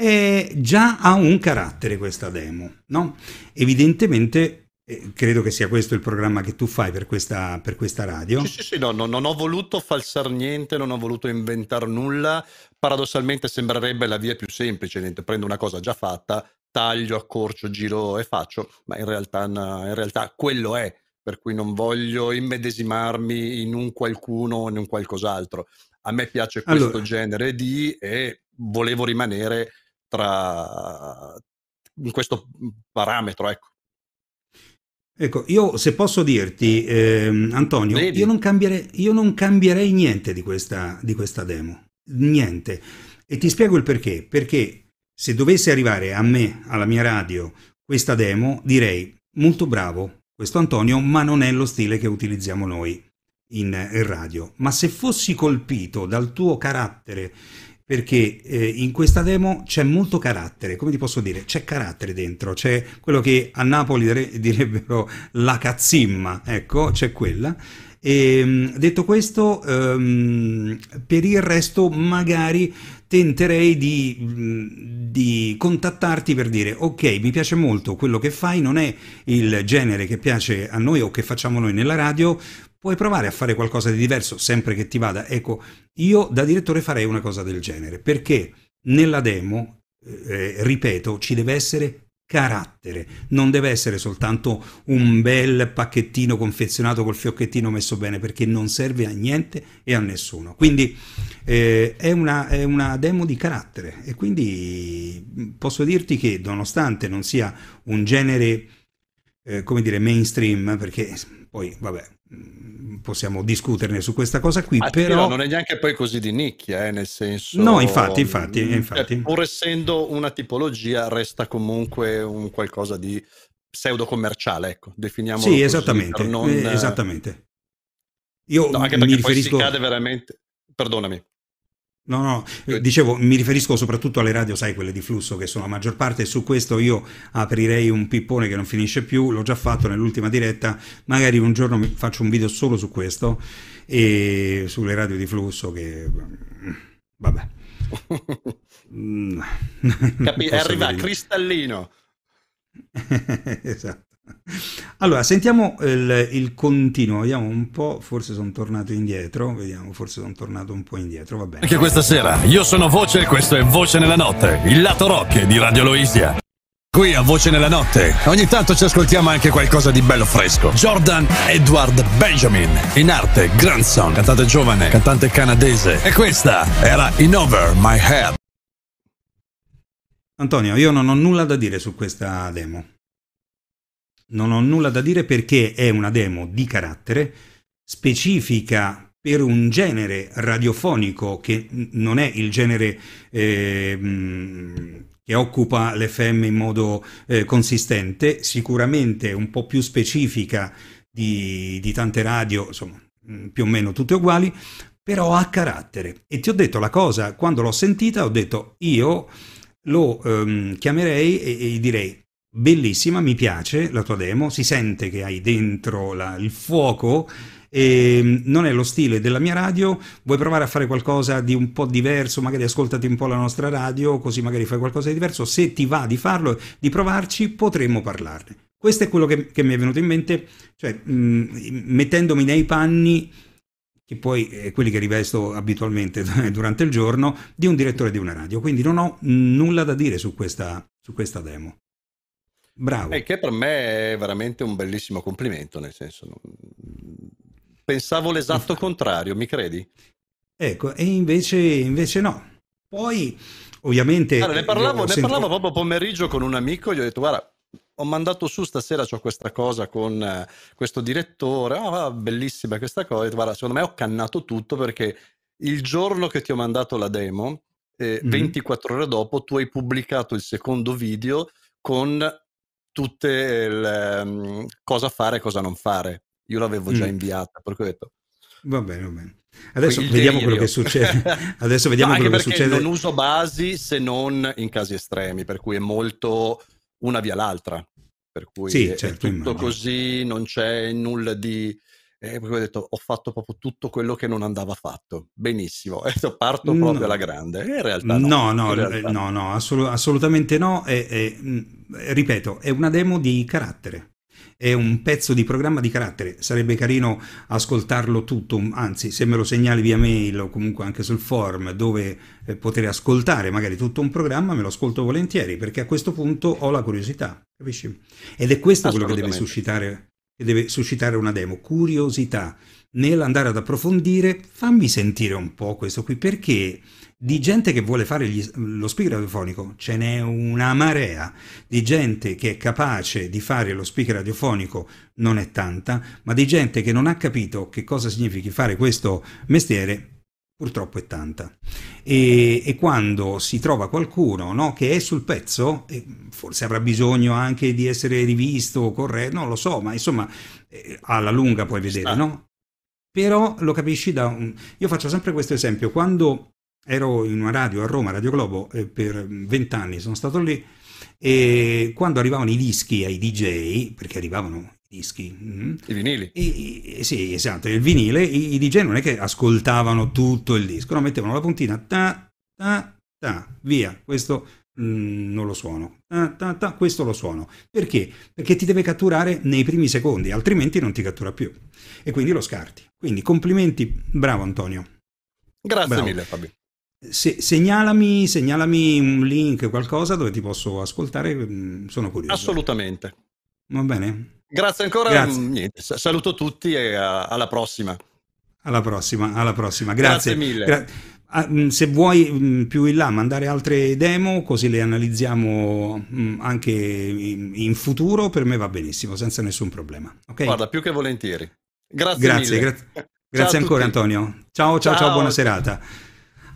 E già ha un carattere questa demo, no? Evidentemente eh, credo che sia questo il programma che tu fai per questa, per questa radio. Sì, sì, sì, no, no, non ho voluto falsare niente, non ho voluto inventare nulla. Paradossalmente sembrerebbe la via più semplice, niente, prendo una cosa già fatta, taglio, accorcio, giro e faccio, ma in realtà, in realtà quello è, per cui non voglio immedesimarmi in un qualcuno o in un qualcos'altro. A me piace questo allora. genere di e volevo rimanere tra in questo parametro, ecco. Ecco, io se posso dirti, eh, Antonio, io non, io non, cambierei niente di questa, di questa demo, niente. E ti spiego il perché. Perché se dovesse arrivare a me, alla mia radio, questa demo, direi molto bravo questo Antonio, ma non è lo stile che utilizziamo noi in, in radio. Ma se fossi colpito dal tuo carattere perché eh, in questa demo c'è molto carattere, come ti posso dire, c'è carattere dentro, c'è quello che a Napoli direbbero la cazzimma, ecco, c'è quella. E, ehm, detto questo, um, per il resto magari tenterei di, di, contattarti per dire ok mi piace molto quello che fai non è il genere che piace a noi o che facciamo noi nella radio puoi provare a fare qualcosa di diverso sempre che ti vada. Ecco, io da direttore farei una cosa del genere, perché nella demo, eh, ripeto, ci deve essere carattere, non deve essere soltanto un bel pacchettino confezionato col fiocchettino messo bene perché non serve a niente e a nessuno. Quindi eh, è, una, è, una, demo di carattere e quindi posso dirti che nonostante non sia un genere, eh, come dire, mainstream, perché poi vabbè, possiamo discuterne su questa cosa qui, ah, però... non è neanche poi così di nicchia, eh, nel senso... No, infatti, infatti, mm, infatti. Cioè, pur essendo una tipologia, resta comunque un qualcosa di pseudo commerciale, ecco, definiamolo Sì, esattamente, non... eh, esattamente. Io no, anche perché mi riferisco... poi si cade veramente... Perdonami. No, no, eh, dicevo, mi riferisco soprattutto alle radio, sai, quelle di flusso, che sono la maggior parte, e su questo io aprirei un pippone che non finisce più, l'ho già fatto nell'ultima diretta, magari un giorno faccio un video solo su questo, e sulle radio di flusso che... vabbè. Mm. Capi- arriva cristallino. esatto. Allora, sentiamo il, il, continuo, vediamo un po', forse sono tornato indietro, vediamo, forse sono tornato un po' indietro, va bene. Anche questa sera, io sono Voce e questo è Voce nella Notte, il lato rock di Radio Loisia. Qui a Voce nella Notte, ogni tanto ci ascoltiamo anche qualcosa di bello fresco. Jordan Edward Benjamin, in arte grandson, cantante giovane, cantante canadese. E questa era In Over My Head. Antonio, io non ho nulla da dire su questa demo. Non ho nulla da dire perché è una demo di carattere specifica per un genere radiofonico che non è il genere eh, che occupa l'FM in modo eh, consistente, sicuramente un po' più specifica di, di tante radio, insomma, più o meno tutte uguali, però ha carattere. E ti ho detto la cosa, quando l'ho sentita, ho detto io lo ehm, chiamerei e, e direi bellissima, mi piace la tua demo, si sente che hai dentro la, il fuoco e ehm, non è lo stile della mia radio, vuoi provare a fare qualcosa di un po' diverso, magari ascoltati un po' la nostra radio, così magari fai qualcosa di diverso, se ti va di farlo, di provarci, potremmo parlarne. Questo è quello che, che mi è venuto in mente, cioè mh, mm, mettendomi nei panni che poi è quelli che rivesto abitualmente durante il giorno, di un direttore di una radio. Quindi non ho nulla da dire su questa, su questa demo. Bravo. E che per me è veramente un bellissimo complimento, nel senso, pensavo l'esatto contrario, mi credi? Ecco, e invece, invece no. Poi, ovviamente... Allora, ne parlavo, ne sento... parlavo proprio pomeriggio con un amico, gli ho detto, guarda, ho mandato su stasera, ho questa cosa con uh, questo direttore, oh, bellissima questa cosa, guarda, secondo me ho cannato tutto perché il giorno che ti ho mandato la demo, eh, mm-hmm. 24 ore dopo, tu hai pubblicato il secondo video con tutte le um, cosa fare e cosa non fare. Io l'avevo già mm. inviata, per cui ho detto... Va bene, va bene. Adesso vediamo quello che succede. Adesso vediamo no, quello che succede. Non uso basi se non in casi estremi, per cui è molto una via l'altra. Per cui sì, è, certo, è tutto immagino. così, non c'è nulla di... Eh, perché ho detto, ho fatto proprio tutto quello che non andava fatto. Benissimo, e parto proprio no. alla grande. In realtà no, no, no, realtà no, no assolut- assolutamente no. E, e, ripeto, è una demo di carattere è un pezzo di programma di carattere, sarebbe carino ascoltarlo tutto, anzi se me lo segnali via mail o comunque anche sul forum dove eh, poter ascoltare magari tutto un programma, me lo ascolto volentieri perché a questo punto ho la curiosità, capisci? Ed è questo quello che deve suscitare, che deve suscitare una demo, curiosità. Nell'andare ad approfondire, fammi sentire un po' questo qui perché di gente che vuole fare gli, lo speaker radiofonico ce n'è una marea, di gente che è capace di fare lo speaker radiofonico non è tanta, ma di gente che non ha capito che cosa significhi fare questo mestiere purtroppo è tanta. E, e quando si trova qualcuno no, che è sul pezzo, forse avrà bisogno anche di essere rivisto, corretto, non lo so, ma insomma eh, alla lunga puoi vedere, no? Però lo capisci da un... Io faccio sempre questo esempio, quando ero in una radio a Roma, Radio Globo, eh, per vent'anni sono stato lì e quando arrivavano i dischi ai DJ, perché arrivavano dischi, mm, i vinili, e, e, sì, esatto, il vinile, i, i, DJ non è che ascoltavano tutto il disco, no, mettevano la puntina, ta, ta, ta, via, questo mm, non lo suono, ta, ta, ta, questo lo suono. Perché? Perché ti deve catturare nei primi secondi, altrimenti non ti cattura più. E quindi lo scarti. Quindi complimenti, bravo Antonio. Grazie bravo. mille Fabio. Se, segnalami, segnalami, un link, qualcosa dove ti posso ascoltare, mm, sono curioso. Assolutamente. Va bene? Grazie ancora. Grazie. Niente, saluto tutti e alla prossima. Alla prossima, alla prossima. Grazie. Grazie mille. Gra- ah, mm, se vuoi mm, più in là mandare altre demo così le analizziamo anche in, futuro, per me va benissimo, senza nessun problema. Okay? Guarda, più che volentieri. Grazie, grazie, gra- grazie ancora Antonio. Ciao, ciao, ciao, ciao, buona serata.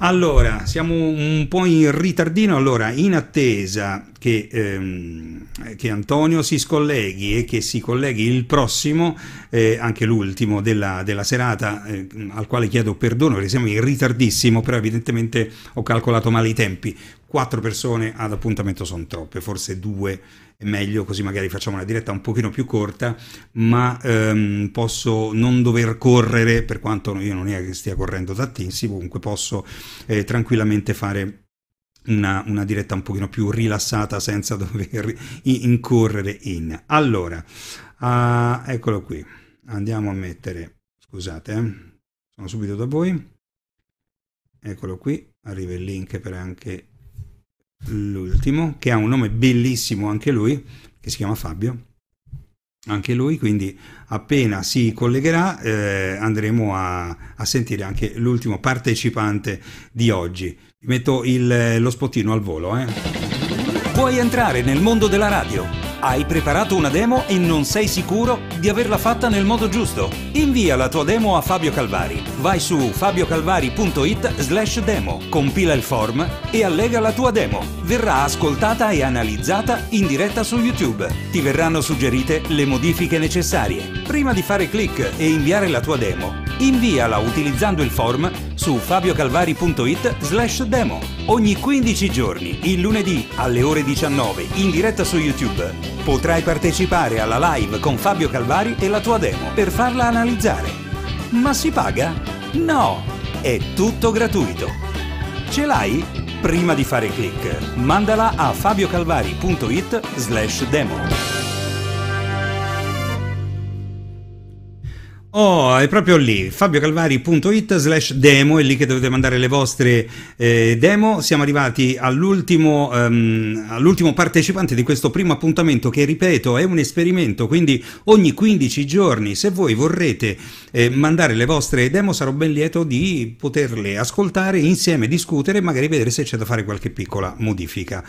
Allora, siamo un po' in ritardino, allora in attesa che, ehm, che, Antonio si scolleghi e che si colleghi il prossimo, eh, anche l'ultimo della, della serata, eh, al quale chiedo perdono perché siamo in ritardissimo, però evidentemente ho calcolato male i tempi. Quattro persone ad appuntamento sono troppe, forse due meglio, così magari facciamo una diretta un pochino più corta, ma ehm, posso non dover correre, per quanto io non è che stia correndo tantissimo, comunque posso eh, tranquillamente fare una, una, diretta un pochino più rilassata senza dover incorrere in. Allora, uh, eccolo qui, andiamo a mettere, scusate, eh, sono subito da voi, eccolo qui, arriva il link per anche l'ultimo, che ha un nome bellissimo anche lui, che si chiama Fabio. Anche lui, quindi appena si collegherà eh, andremo a, a sentire anche l'ultimo partecipante di oggi. Metto il, lo spottino al volo. Eh. Vuoi entrare nel mondo della radio? Hai preparato una demo e non sei sicuro di averla fatta nel modo giusto? Invia la tua demo a Fabio Calvari. Vai su fabiocalvari.it slash demo, compila il form e allega la tua demo. Verrà ascoltata e analizzata in diretta su YouTube. Ti verranno suggerite le modifiche necessarie. Prima di fare click e inviare la tua demo, inviala utilizzando il form su fabiocalvari.it slash demo. Ogni 15 giorni, il lunedì alle ore 19, in diretta su YouTube Potrai partecipare alla live con Fabio Calvari e la tua demo per farla analizzare. Ma si paga? No, è tutto gratuito. Ce l'hai? Prima di fare click, mandala a fabiocalvari.it slash demo. Oh, è proprio lì, fabiocalvari.it slash demo, è lì che dovete mandare le vostre eh, demo. Siamo arrivati all'ultimo, um, all'ultimo, partecipante di questo primo appuntamento che, ripeto, è un esperimento, quindi ogni 15 giorni, se voi vorrete eh, mandare le vostre demo, sarò ben lieto di poterle ascoltare insieme, discutere e magari vedere se c'è da fare qualche piccola modifica.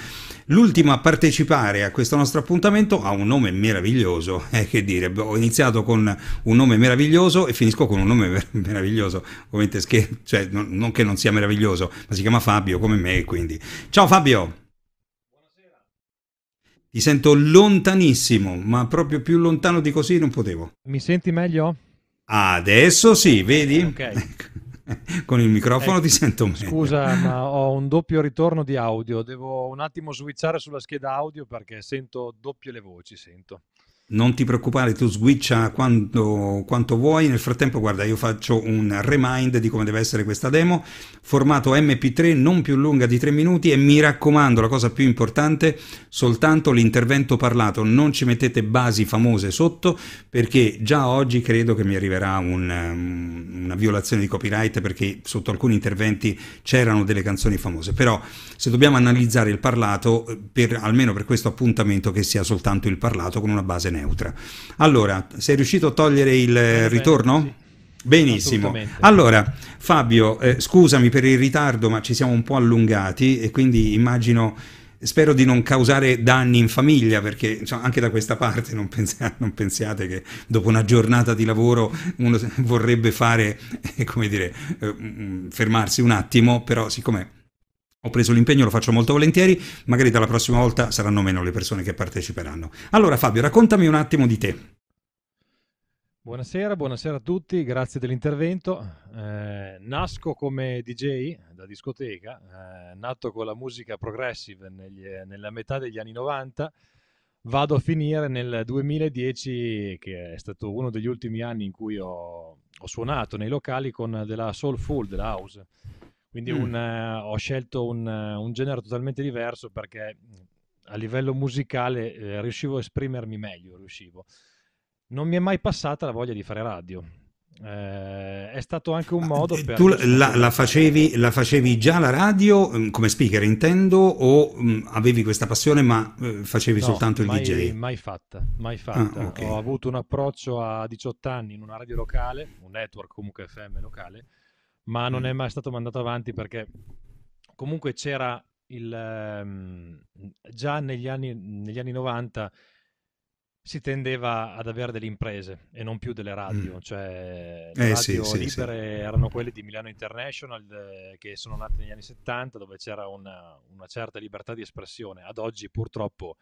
L'ultimo a partecipare a questo nostro appuntamento ha un nome meraviglioso, eh, che dire, ho iniziato con un nome meraviglioso meraviglioso e finisco con un nome meraviglioso, ovviamente scher- cioè, non, non che non sia meraviglioso, ma si chiama Fabio come me, quindi. Ciao Fabio! Ti sento lontanissimo, ma proprio più lontano di così non potevo. Mi senti meglio? Adesso sì, vedi? Ok. Con il microfono eh, ti sento meglio. Scusa, ma ho un doppio ritorno di audio. Devo un attimo switchare sulla scheda audio perché sento doppie le voci, sento. Non ti preoccupare, tu switcha quanto, quanto, vuoi. Nel frattempo, guarda, io faccio un remind di come deve essere questa demo. Formato MP3, non più lunga di 3 minuti. E mi raccomando, la cosa più importante, soltanto l'intervento parlato. Non ci mettete basi famose sotto, perché già oggi credo che mi arriverà un, um, una violazione di copyright, perché sotto alcuni interventi c'erano delle canzoni famose. Però, se dobbiamo analizzare il parlato, per, almeno per questo appuntamento, che sia soltanto il parlato con una base neutra. Allora, sei riuscito a togliere il bene, ritorno? Sì. Benissimo. Allora, Fabio, eh, scusami per il ritardo, ma ci siamo un po' allungati e quindi immagino, spero di non causare danni in famiglia, perché insomma, anche da questa parte non, pensa, non, pensiate che dopo una giornata di lavoro uno vorrebbe fare, eh, come dire, eh, mm, fermarsi un attimo, però siccome ho preso l'impegno, lo faccio molto volentieri, magari dalla prossima volta saranno meno le persone che parteciperanno. Allora Fabio, raccontami un attimo di te. Buonasera, buonasera a tutti, grazie dell'intervento. Eh, nasco come DJ da discoteca, eh, nato con la musica progressive negli, nella metà degli anni 90, vado a finire nel 2010, che è stato uno degli ultimi anni in cui ho, ho suonato nei locali con della soulful, della house quindi mm. un, uh, ho scelto un, uh, un, genere totalmente diverso perché a livello musicale eh, riuscivo a esprimermi meglio, riuscivo. Non mi è mai passata la voglia di fare radio. Eh, è stato anche un modo per... Tu la, la, facevi, la, facevi, già la radio mm, come speaker, intendo, o mh, mm, avevi questa passione ma eh, facevi no, soltanto il mai, DJ? Mai fatta, mai fatta. Ah, okay. Ho avuto un approccio a 18 anni in una radio locale, un network comunque FM locale, ma non è mai stato mandato avanti perché comunque c'era il, um, già negli anni, negli anni 90 si tendeva ad avere delle imprese e non più delle radio, mm. cioè le eh, radio sì, libere sì, erano quelle di Milano International eh, che sono nate negli anni 70 dove c'era una, una, certa libertà di espressione. Ad oggi purtroppo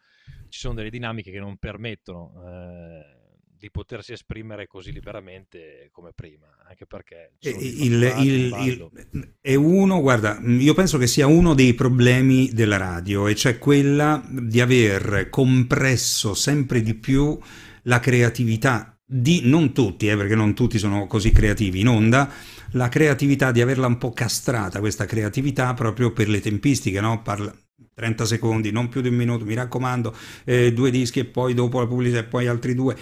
ci sono delle dinamiche che non permettono eh, di potersi esprimere così liberamente come prima, anche perché il, il, il, è uno, guarda, io penso che sia uno dei problemi della radio, e cioè quella di aver compresso sempre di più la creatività di non tutti, eh, perché non tutti sono così creativi in onda, la creatività di averla un po' castrata, questa creatività proprio per le tempistiche, no? Parla, 30 secondi, non più di un minuto, mi raccomando, eh, due dischi e poi dopo la pubblicità e poi altri due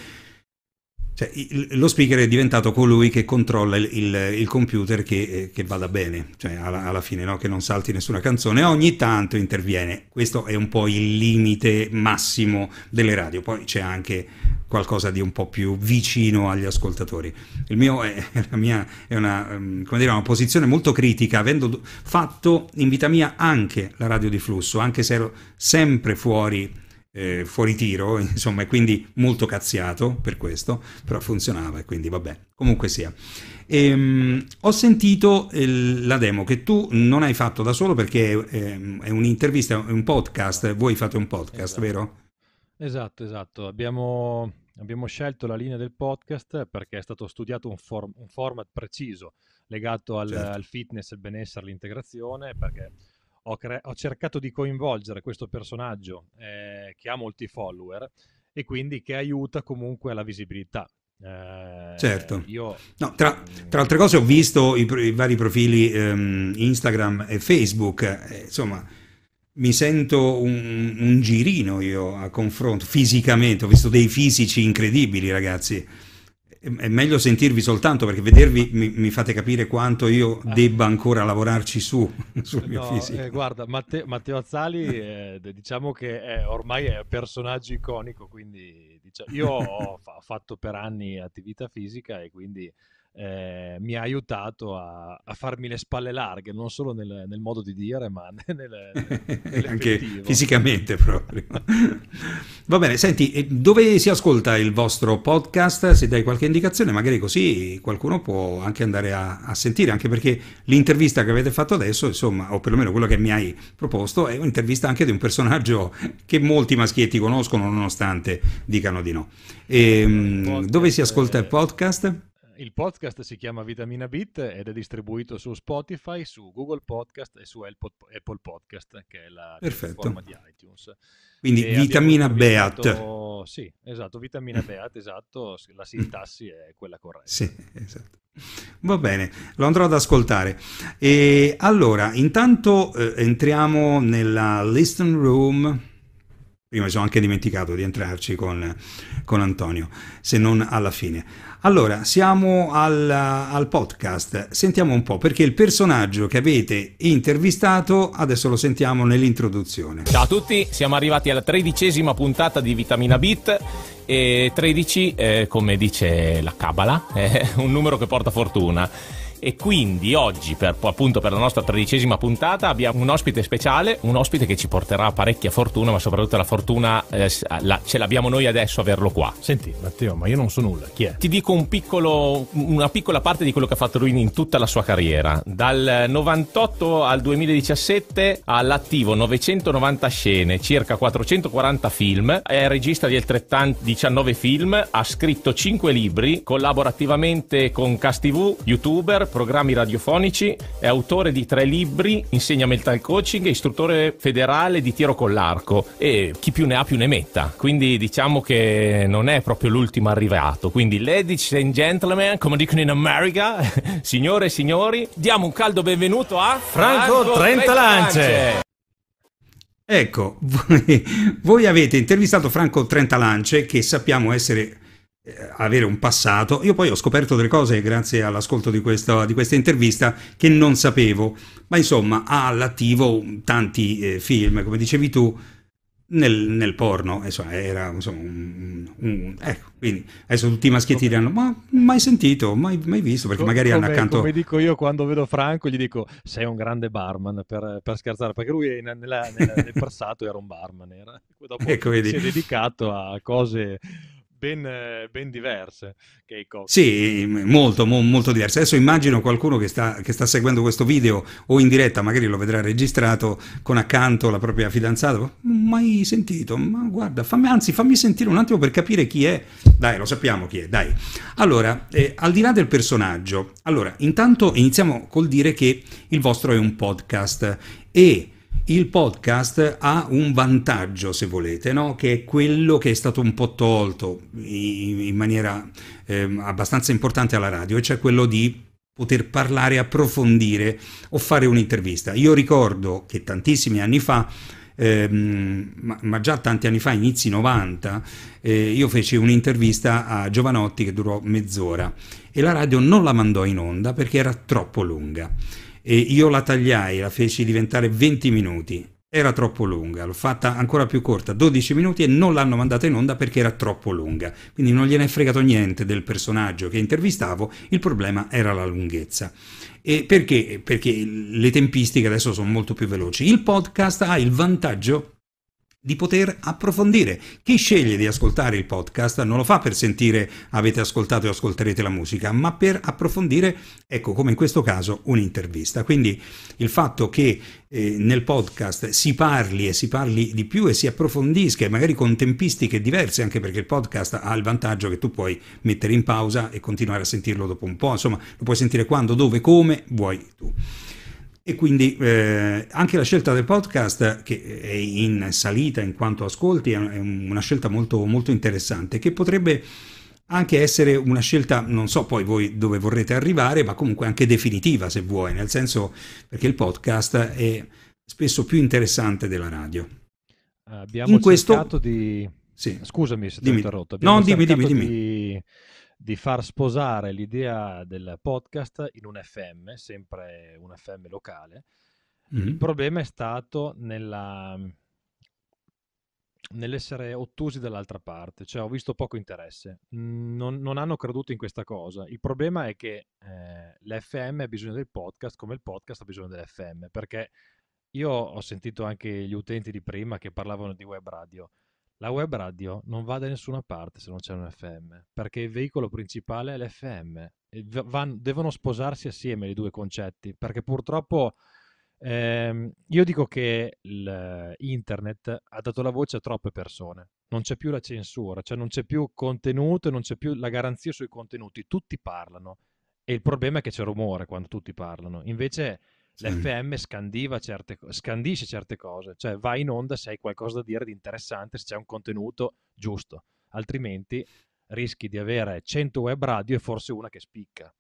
cioè, il, lo speaker è diventato colui che controlla il, il, il computer che, eh, che, vada bene, cioè alla, alla fine no? che non salti nessuna canzone, ogni tanto interviene. Questo è un po' il limite massimo delle radio, poi c'è anche qualcosa di un po' più vicino agli ascoltatori. Il mio è, mia è una, ehm, dire, una posizione molto critica, avendo fatto in vita mia anche la radio di flusso, anche se ero sempre fuori eh, fuori tiro, insomma, e quindi molto cazziato per questo, però funzionava e quindi vabbè, comunque sia. E, um, ho sentito il, la demo che tu non hai fatto da solo perché è, è un'intervista, è un podcast, voi fate un podcast, esatto. vero? Esatto, esatto. Abbiamo, abbiamo, scelto la linea del podcast perché è stato studiato un, form, un format preciso legato al, certo. al fitness, al benessere, all'integrazione, perché ho, cre- ho cercato di coinvolgere questo personaggio eh, che ha molti follower e quindi che aiuta comunque alla visibilità. Eh, certo. Io, no, tra, tra, altre cose ho visto i, i vari profili um, Instagram e Facebook, eh, insomma mi sento un, un girino io a confronto fisicamente, ho visto dei fisici incredibili ragazzi è meglio sentirvi soltanto perché vedervi mi, mi fate capire quanto io ah. debba ancora lavorarci su sul mio no, fisico. Eh, guarda, Matte, Matteo Azzali eh, diciamo che è, ormai è un personaggio iconico, quindi diciamo, io ho, fa, fatto per anni attività fisica e quindi eh, mi ha aiutato a, a, farmi le spalle larghe, non solo nel, nel modo di dire, ma nel, anche fisicamente proprio. Va bene, senti, dove si ascolta il vostro podcast? Se dai qualche indicazione, magari così qualcuno può anche andare a, a sentire, anche perché l'intervista che avete fatto adesso, insomma, o perlomeno quello che mi hai proposto, è un'intervista anche di un personaggio che molti maschietti conoscono, nonostante dicano di no. E, ehm, dove si ascolta il podcast? Il podcast si chiama Vitamina Bit ed è distribuito su Spotify, su Google Podcast e su Apple Podcast, che è la piattaforma di iTunes. Quindi e Vitamina Beat. Sì, esatto, Vitamina Beat, esatto, la sintassi è quella corretta. Sì, esatto. Va bene, lo andrò ad ascoltare. E allora, intanto eh, entriamo nella listen room Prima mi sono anche dimenticato di entrarci con, con Antonio, se non alla fine. Allora, siamo al, al, podcast. Sentiamo un po', perché il personaggio che avete intervistato, adesso lo sentiamo nell'introduzione. Ciao a tutti, siamo arrivati alla tredicesima puntata di Vitamina Bit e 13, eh, come dice la Cabala, è un numero che porta fortuna e quindi oggi per, appunto per la nostra tredicesima puntata abbiamo un ospite speciale, un ospite che ci porterà parecchia fortuna, ma soprattutto la fortuna eh, la, ce l'abbiamo noi adesso averlo qua. Senti Matteo, ma io non so nulla, chi è? Ti dico un piccolo, una piccola parte di quello che ha fatto lui in tutta la sua carriera. Dal 98 al 2017 ha all'attivo 990 scene, circa 440 film, è regista di altrettanti 19 film, ha scritto 5 libri, collabora attivamente con Cast TV, youtuber, programmi radiofonici, è autore di tre libri, insegna mental coaching, è istruttore federale di tiro con l'arco e chi più ne ha più ne metta. Quindi diciamo che non è proprio l'ultimo arrivato. Quindi ladies and gentlemen, come dicono in America, signore e signori, diamo un caldo benvenuto a Franco, Franco Trentalance. Ecco, voi, voi avete intervistato Franco Trentalance, che sappiamo essere avere un passato. Io poi ho scoperto delle cose grazie all'ascolto di questa, di questa intervista che non sapevo, ma insomma ha all'attivo tanti eh, film, come dicevi tu, nel, nel porno, insomma, era insomma, un, un, ecco, quindi adesso tutti i maschietti diranno, ma mai sentito, mai, mai visto, perché magari come, hanno accanto... Come dico io quando vedo Franco, gli dico, sei un grande barman, per, per scherzare, perché lui nella, nella, nel passato era un barman, era, dopo ecco, si è dedicato a cose ben, ben diverse. Sì, molto, mo, molto diverse. Adesso immagino qualcuno che sta, che sta, seguendo questo video o in diretta, magari lo vedrà registrato, con accanto la propria fidanzata. Mai sentito, ma guarda, fammi, anzi fammi sentire un attimo per capire chi è. Dai, lo sappiamo chi è, dai. Allora, eh, al di là del personaggio, allora, intanto iniziamo col dire che il vostro è un podcast e il podcast ha un vantaggio, se volete, no? che è quello che è stato un po' tolto in, in maniera eh, abbastanza importante alla radio, cioè quello di poter parlare, approfondire o fare un'intervista. Io ricordo che tantissimi anni fa, ehm, ma, ma, già tanti anni fa, inizi 90, eh, io feci un'intervista a Giovanotti che durò mezz'ora e la radio non la mandò in onda perché era troppo lunga e io la tagliai, la feci diventare 20 minuti. Era troppo lunga, l'ho fatta ancora più corta, 12 minuti e non l'hanno mandata in onda perché era troppo lunga. Quindi non gliene è fregato niente del personaggio che intervistavo, il problema era la lunghezza. E perché? Perché le tempistiche adesso sono molto più veloci. Il podcast ha il vantaggio di poter approfondire. Chi sceglie di ascoltare il podcast non lo fa per sentire avete ascoltato e ascolterete la musica, ma per approfondire, ecco come in questo caso, un'intervista. Quindi il fatto che eh, nel podcast si parli e si parli di più e si approfondisca, magari con tempistiche diverse, anche perché il podcast ha il vantaggio che tu puoi mettere in pausa e continuare a sentirlo dopo un po', insomma, lo puoi sentire quando, dove, come vuoi tu. E quindi eh, anche la scelta del podcast, che è in salita in quanto ascolti, è una scelta molto, molto interessante, che potrebbe anche essere una scelta, non so poi voi dove vorrete arrivare, ma comunque anche definitiva se vuoi, nel senso perché il podcast è spesso più interessante della radio. Abbiamo in cercato di... Sì. Scusami se ti ho interrotto. Abbiamo no, dimmi, dimmi, dimmi. Di di far sposare l'idea del podcast in un FM, sempre un FM locale. Mm-hmm. Il problema è stato nella, nell'essere ottusi dall'altra parte, cioè ho visto poco interesse, non, non hanno creduto in questa cosa. Il problema è che eh, l'FM ha bisogno del podcast come il podcast ha bisogno dell'FM, perché io ho sentito anche gli utenti di prima che parlavano di web radio la web radio non va da nessuna parte se non c'è un FM, perché il veicolo principale è l'FM. Van, devono sposarsi assieme i due concetti, perché purtroppo ehm, io dico che internet ha dato la voce a troppe persone. Non c'è più la censura, cioè non c'è più contenuto, non c'è più la garanzia sui contenuti, tutti parlano. E il problema è che c'è rumore quando tutti parlano. Invece l'FM scandiva certe, scandisce certe cose, cioè vai in onda se hai qualcosa da dire di interessante, se c'è un contenuto giusto, altrimenti rischi di avere 100 web radio e forse una che spicca.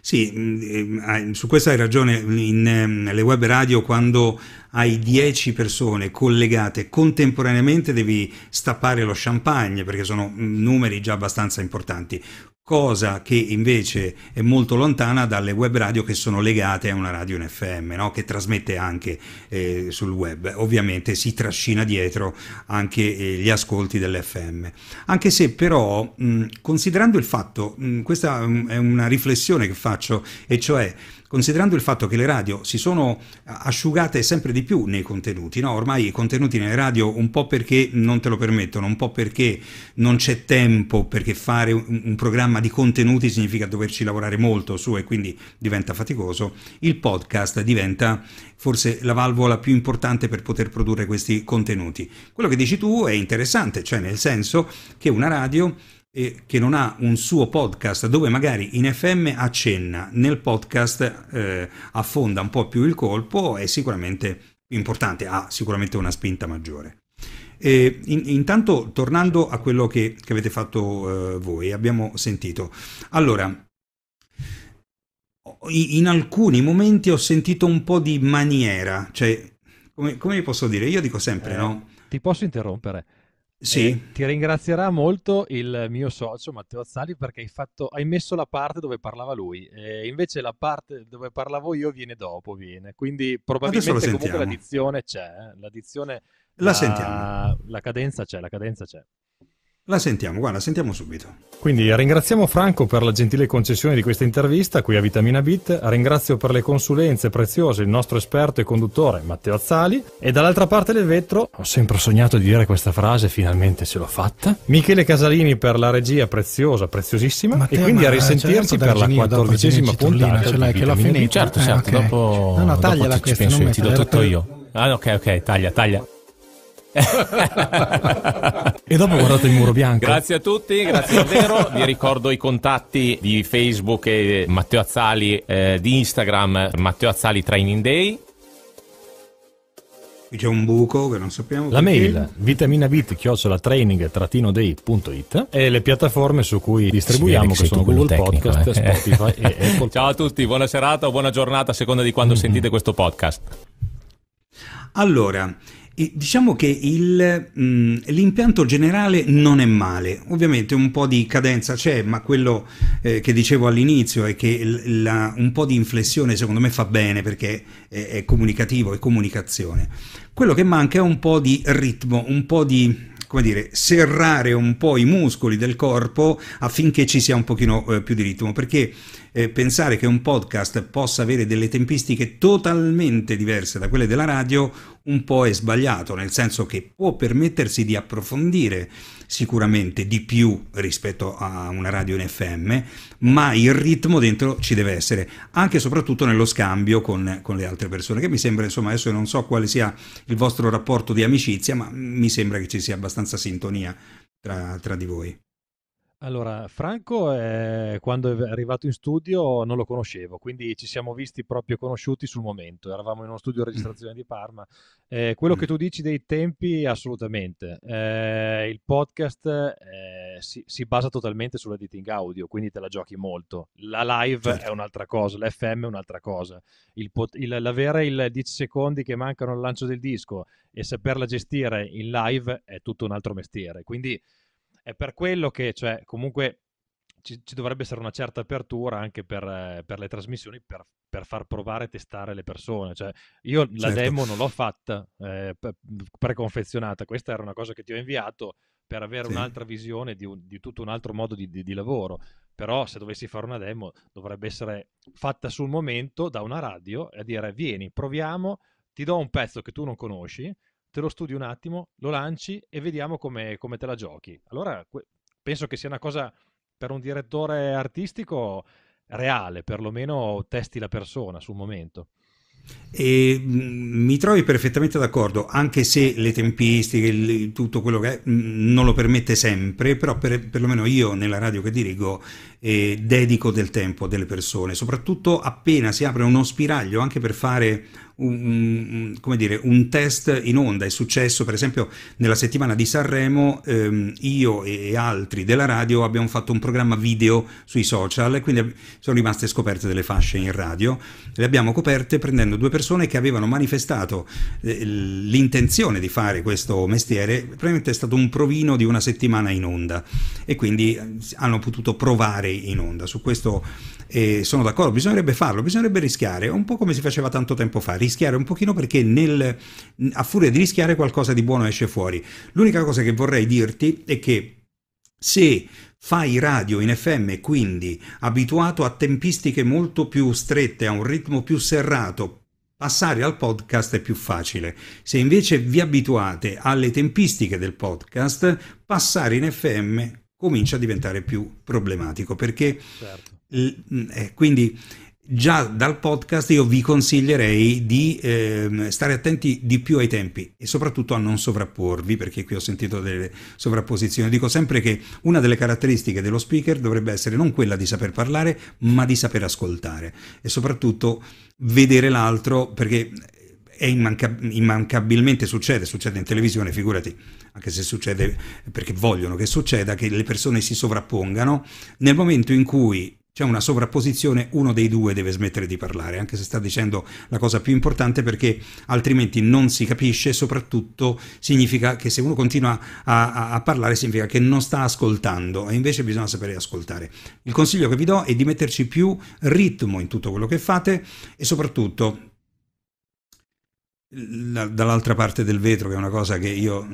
Sì, mm, eh, su questo hai ragione, in, nelle web radio quando hai 10 persone collegate contemporaneamente devi stappare lo champagne perché sono mm, numeri già abbastanza importanti cosa che invece è molto lontana dalle web radio che sono legate a una radio in FM, no? che trasmette anche eh, sul web. Ovviamente si trascina dietro anche eh, gli ascolti dell'FM. Anche se però, mh, considerando il fatto, mh, questa è una riflessione che faccio, e cioè considerando il fatto che le radio si sono asciugate sempre di più nei contenuti, no? ormai i contenuti nelle radio un po' perché non te lo permettono, un po' perché non c'è tempo, perché fare un, un programma di contenuti significa doverci lavorare molto su e quindi diventa faticoso, il podcast diventa forse la valvola più importante per poter produrre questi contenuti. Quello che dici tu è interessante, cioè nel senso che una radio e che non ha un suo podcast dove magari in FM accenna, nel podcast eh, affonda un po' più il colpo, è sicuramente importante, ha sicuramente una spinta maggiore. E in, intanto, tornando a quello che, che avete fatto eh, voi, abbiamo sentito. Allora, in alcuni momenti ho sentito un po' di maniera, cioè, come, come posso dire? Io dico sempre, eh, no? Ti posso interrompere? Sì. Eh, ti ringrazierà molto il mio socio Matteo Azzali perché hai, fatto, hai messo la parte dove parlava lui, e invece la parte dove parlavo io viene dopo, viene. Quindi probabilmente comunque l'addizione c'è, eh. l'addizione la, la sentiamo. la cadenza c'è, la cadenza c'è. La sentiamo, guarda, sentiamo subito. Quindi ringraziamo Franco per la gentile concessione di questa intervista qui a Vitamina Bit, ringrazio per le consulenze preziose il nostro esperto e conduttore Matteo Azzali e dall'altra parte del vetro, ho sempre sognato di dire questa frase, finalmente ce l'ho fatta, Michele Casalini per la regia preziosa, preziosissima Matteo, e quindi a risentirci per la quattordicesima puntata. Ce l'hai che l'ho finita? Certo, certo, eh, okay. dopo, no, no, dopo questa, penso, ti do tutto io. Ah, ok, ok, taglia, taglia e dopo guardate il muro bianco. Grazie a tutti, grazie davvero. Vi ricordo i contatti di Facebook e Matteo Azzali, eh, di Instagram Matteo Azzali Training Day. Qui c'è un buco che non sappiamo. La perché. mail vitaminabit chiocciola training-day.it e le piattaforme su cui distribuiamo che sono Google tecnico, Podcast, eh. Spotify e Apple. Ciao a tutti, buona serata o buona giornata a seconda di quando mm-hmm. sentite questo podcast. Allora, Diciamo che il, mh, mm, l'impianto generale non è male, ovviamente un po' di cadenza c'è, ma quello eh, che dicevo all'inizio è che la, un po' di inflessione secondo me fa bene perché è, è comunicativo, è comunicazione. Quello che manca è un po' di ritmo, un po' di come dire, serrare un po' i muscoli del corpo affinché ci sia un pochino eh, più di ritmo, perché eh, pensare che un podcast possa avere delle tempistiche totalmente diverse da quelle della radio un po' è sbagliato, nel senso che può permettersi di approfondire sicuramente di più rispetto a una radio in FM, ma il ritmo dentro ci deve essere, anche e soprattutto nello scambio con, con, le altre persone, che mi sembra, insomma, adesso non so quale sia il vostro rapporto di amicizia, ma mi sembra che ci sia abbastanza sintonia tra, tra di voi. Allora, Franco eh, quando è arrivato in studio non lo conoscevo, quindi ci siamo visti proprio conosciuti sul momento. Eravamo in uno studio di registrazione di Parma. Eh, quello che tu dici dei tempi, assolutamente. Eh, il podcast eh, si, si, basa totalmente sull'editing audio, quindi te la giochi molto. La live certo. è un'altra cosa, l'FM è un'altra cosa. Il pot- il, l'avere il 10 secondi che mancano al lancio del disco e saperla gestire in live è tutto un altro mestiere. Quindi è per quello che, cioè, comunque ci, ci dovrebbe essere una certa apertura anche per, eh, per le trasmissioni per, per, far provare e testare le persone. Cioè, io certo. la demo non l'ho fatta eh, preconfezionata, questa era una cosa che ti ho inviato per avere sì. un'altra visione di, un, di, tutto un altro modo di, di, di, lavoro. Però se dovessi fare una demo dovrebbe essere fatta sul momento da una radio e dire vieni, proviamo, ti do un pezzo che tu non conosci, te lo studi un attimo, lo lanci e vediamo come, come te la giochi. Allora penso che sia una cosa per un direttore artistico reale, perlomeno testi la persona sul momento. E mm, mi trovi perfettamente d'accordo, anche se le tempistiche, tutto quello che è, mm, non lo permette sempre, però per, perlomeno io nella radio che dirigo eh, dedico del tempo a delle persone, soprattutto appena si apre uno spiraglio anche per fare un, un, dire, un, test in onda. È successo, per esempio, nella settimana di Sanremo, ehm, io e altri della radio abbiamo fatto un programma video sui social quindi sono rimaste scoperte delle fasce in radio. Le abbiamo coperte prendendo due persone che avevano manifestato eh, l'intenzione di fare questo mestiere. Probabilmente è stato un provino di una settimana in onda e quindi eh, hanno potuto provare in onda. Su questo eh, sono d'accordo, bisognerebbe farlo, bisognerebbe rischiare, un po' come si faceva tanto tempo fa rischiare un pochino perché nel, a furia di rischiare qualcosa di buono esce fuori. L'unica cosa che vorrei dirti è che se fai radio in FM quindi abituato a tempistiche molto più strette, a un ritmo più serrato, passare al podcast è più facile. Se invece vi abituate alle tempistiche del podcast, passare in FM comincia a diventare più problematico perché certo. eh, quindi già dal podcast io vi consiglierei di eh, stare attenti di più ai tempi e soprattutto a non sovrapporvi perché qui ho sentito delle sovrapposizioni dico sempre che una delle caratteristiche dello speaker dovrebbe essere non quella di saper parlare ma di saper ascoltare e soprattutto vedere l'altro perché è immanca- immancabilmente succede, succede in televisione, figurati, anche se succede perché vogliono che succeda, che le persone si sovrappongano, nel momento in cui c'è una sovrapposizione, uno dei due deve smettere di parlare, anche se sta dicendo la cosa più importante perché altrimenti non si capisce, soprattutto significa che se uno continua a, a, a parlare significa che non sta ascoltando e invece bisogna sapere ascoltare. Il consiglio che vi do è di metterci più ritmo in tutto quello che fate e soprattutto dall'altra parte del vetro, che è una cosa che io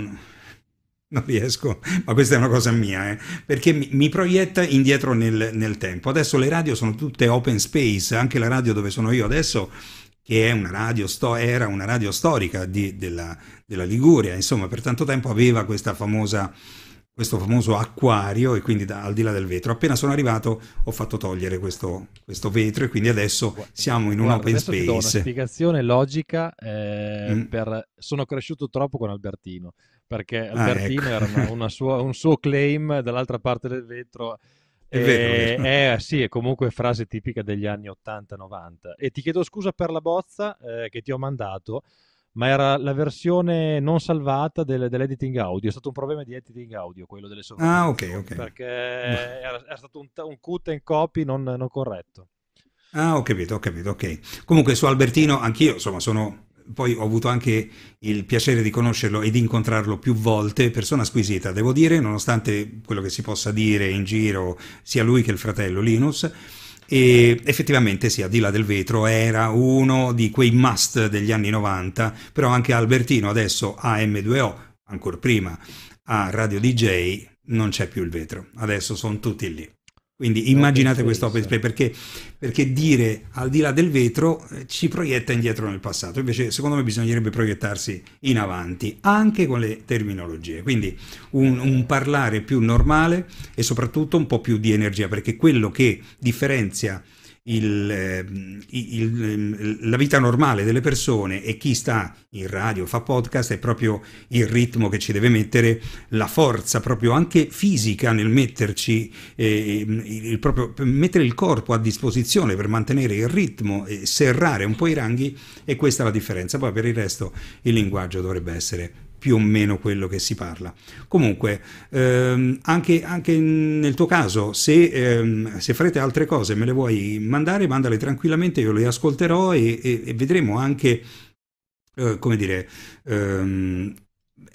non riesco, ma questa è una cosa mia, eh, perché mi, proietta indietro nel, nel, tempo. Adesso le radio sono tutte open space, anche la radio dove sono io adesso, che una radio era una radio storica di, della, della, Liguria, insomma, per tanto tempo aveva questa famosa questo famoso acquario e quindi da, al di là del vetro. Appena sono arrivato ho fatto togliere questo, questo vetro e quindi adesso siamo in un Guarda, open space. Ti do una spiegazione logica, eh, mm. per... sono cresciuto troppo con Albertino perché ah, Albertino ah, ecco. era una, una sua, un suo claim dall'altra parte del vetro. È vero, è, è, sì, è comunque frase tipica degli anni 80-90. E ti chiedo scusa per la bozza eh, che ti ho mandato, ma era la versione non salvata del, dell'editing audio. È stato un problema di editing audio quello delle sovrazioni. Ah, ok, ok. Perché era, era, stato un, un cut and copy non, non corretto. Ah, ho capito, ho capito, ok. Comunque su Albertino anch'io, insomma, sono poi ho avuto anche il piacere di conoscerlo e di incontrarlo più volte, persona squisita, devo dire, nonostante quello che si possa dire in giro, sia lui che il fratello Linus. E effettivamente sì, a di là del vetro era uno di quei must degli anni 90, però anche Albertino adesso a M2O, ancora prima a Radio DJ, non c'è più il vetro, adesso sono tutti lì. Quindi immaginate questo open space perché, perché, dire al di là del vetro eh, ci proietta indietro nel passato, invece secondo me bisognerebbe proiettarsi in avanti anche con le terminologie, quindi un, un parlare più normale e soprattutto un po' più di energia perché quello che differenzia il, ehm, il, ehm, la vita normale delle persone e chi sta in radio, fa podcast, è proprio il ritmo che ci deve mettere, la forza proprio anche fisica nel metterci, eh, il, proprio, mettere il corpo a disposizione per mantenere il ritmo e serrare un po' i ranghi e questa è la differenza. Poi per il resto il linguaggio dovrebbe essere più o meno quello che si parla. Comunque, ehm, anche, anche, nel tuo caso, se, ehm, se, farete altre cose, me le vuoi mandare, mandale tranquillamente, io le ascolterò e, e, e vedremo anche, eh, come dire, ehm,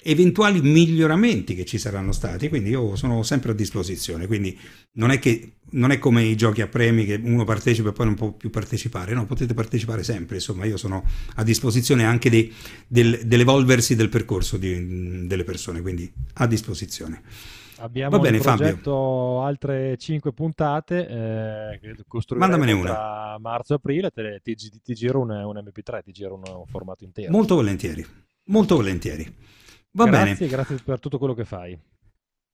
eventuali miglioramenti che ci saranno stati, quindi io sono sempre a disposizione, quindi non è che non è come i giochi a premi che uno partecipa e poi non può più partecipare, no, potete partecipare sempre, insomma io sono a disposizione anche di, del, dell'evolversi del percorso di, delle persone, quindi a disposizione. Abbiamo Va bene, in progetto Fabio. altre 5 puntate eh, che costruiremo tra marzo e aprile, te, ti, ti, giro un, un, MP3, ti giro un, un formato intero. Molto volentieri, molto volentieri. Va grazie, bene. Grazie per tutto quello che fai.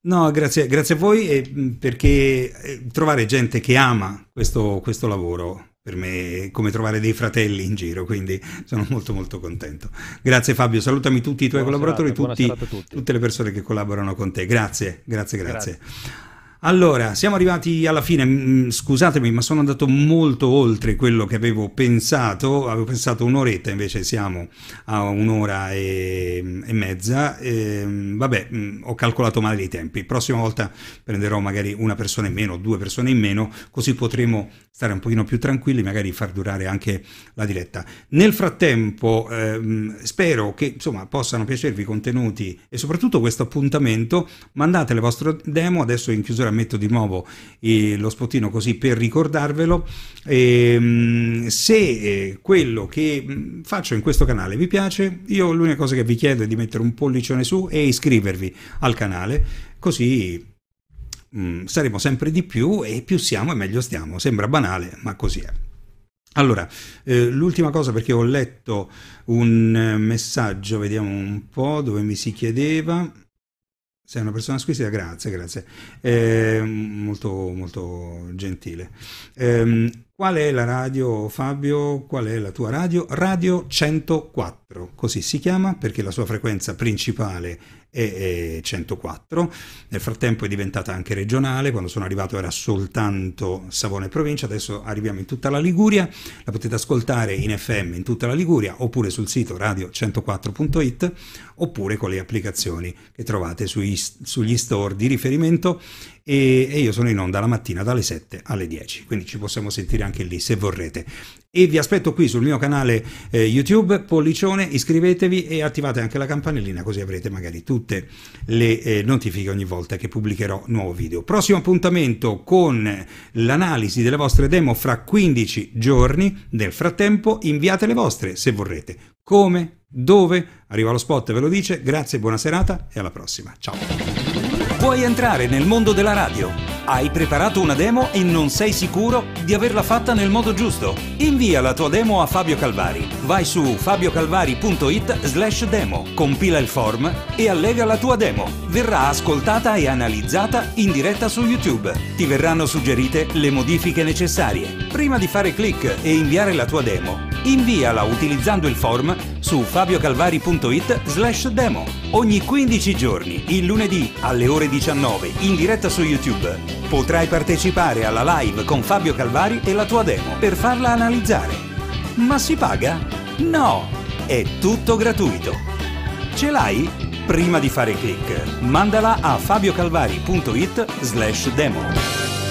No, grazie, grazie a voi mm, perché eh, trovare gente che ama questo, questo lavoro per me è come trovare dei fratelli in giro, quindi sono molto molto contento. Grazie Fabio, salutami tutti i tuoi buona collaboratori, serata, tutti, tutte le persone che collaborano con te. Grazie, grazie, grazie. grazie. Allora, siamo arrivati alla fine, mm, scusatemi ma sono andato molto oltre quello che avevo pensato, avevo pensato un'oretta, invece siamo a un'ora e, e mezza, e, ehm, vabbè mm, ho calcolato male i tempi, prossima volta prenderò magari una persona in meno, due persone in meno, così potremo stare un pochino più tranquilli, magari far durare anche la diretta. Nel frattempo ehm, spero che insomma possano piacervi i contenuti e soprattutto questo appuntamento, mandate le vostre demo, adesso in chiusura metto di nuovo eh, lo spottino così per ricordarvelo, e, ehm, se eh, quello che mm, faccio in questo canale vi piace, io l'unica cosa che vi chiedo è di mettere un pollicione su e iscrivervi al canale, così Mm, saremo sempre di più e più siamo e meglio stiamo. Sembra banale, ma così è. Allora, eh, l'ultima cosa perché ho letto un eh, messaggio, vediamo un po' dove mi si chiedeva. Sei una persona squisita, grazie, grazie. Eh, molto, molto gentile. Eh, qual è la radio, Fabio? Qual è la tua radio? Radio 104, così si chiama perché la sua frequenza principale e 104. Nel frattempo è diventata anche regionale, quando sono arrivato era soltanto Savone provincia, adesso arriviamo in tutta la Liguria, la potete ascoltare in FM in tutta la Liguria oppure sul sito radio104.it oppure con le applicazioni che trovate sui, sugli store di riferimento e, e, io sono in onda la mattina dalle 7 alle 10, quindi ci possiamo sentire anche lì se vorrete. E vi aspetto qui sul mio canale eh, YouTube, pollicione, iscrivetevi e attivate anche la campanellina così avrete magari tutte le eh, notifiche ogni volta che pubblicherò nuovo video. Prossimo appuntamento con l'analisi delle vostre demo fra 15 giorni, nel frattempo inviate le vostre se vorrete. Come Dove? Arriva lo spot, ve lo dice. Grazie, buona serata e alla prossima. Ciao. Vuoi entrare nel mondo della radio? Hai preparato una demo e non sei sicuro di averla fatta nel modo giusto? Invia la tua demo a Fabio Calvari. Vai su fabiocalvari.it slash demo, compila il form e allega la tua demo. Verrà ascoltata e analizzata in diretta su YouTube. Ti verranno suggerite le modifiche necessarie. Prima di fare click e inviare la tua demo, inviala utilizzando il form su fabiocalvari.it slash demo. Ogni 15 giorni, il lunedì alle ore 19, in diretta su YouTube, potrai partecipare alla live con Fabio Calvari e la tua demo per farla analizzare. Ma si paga? No! È tutto gratuito. Ce l'hai? Prima di fare click, mandala a fabiocalvari.it slash demo.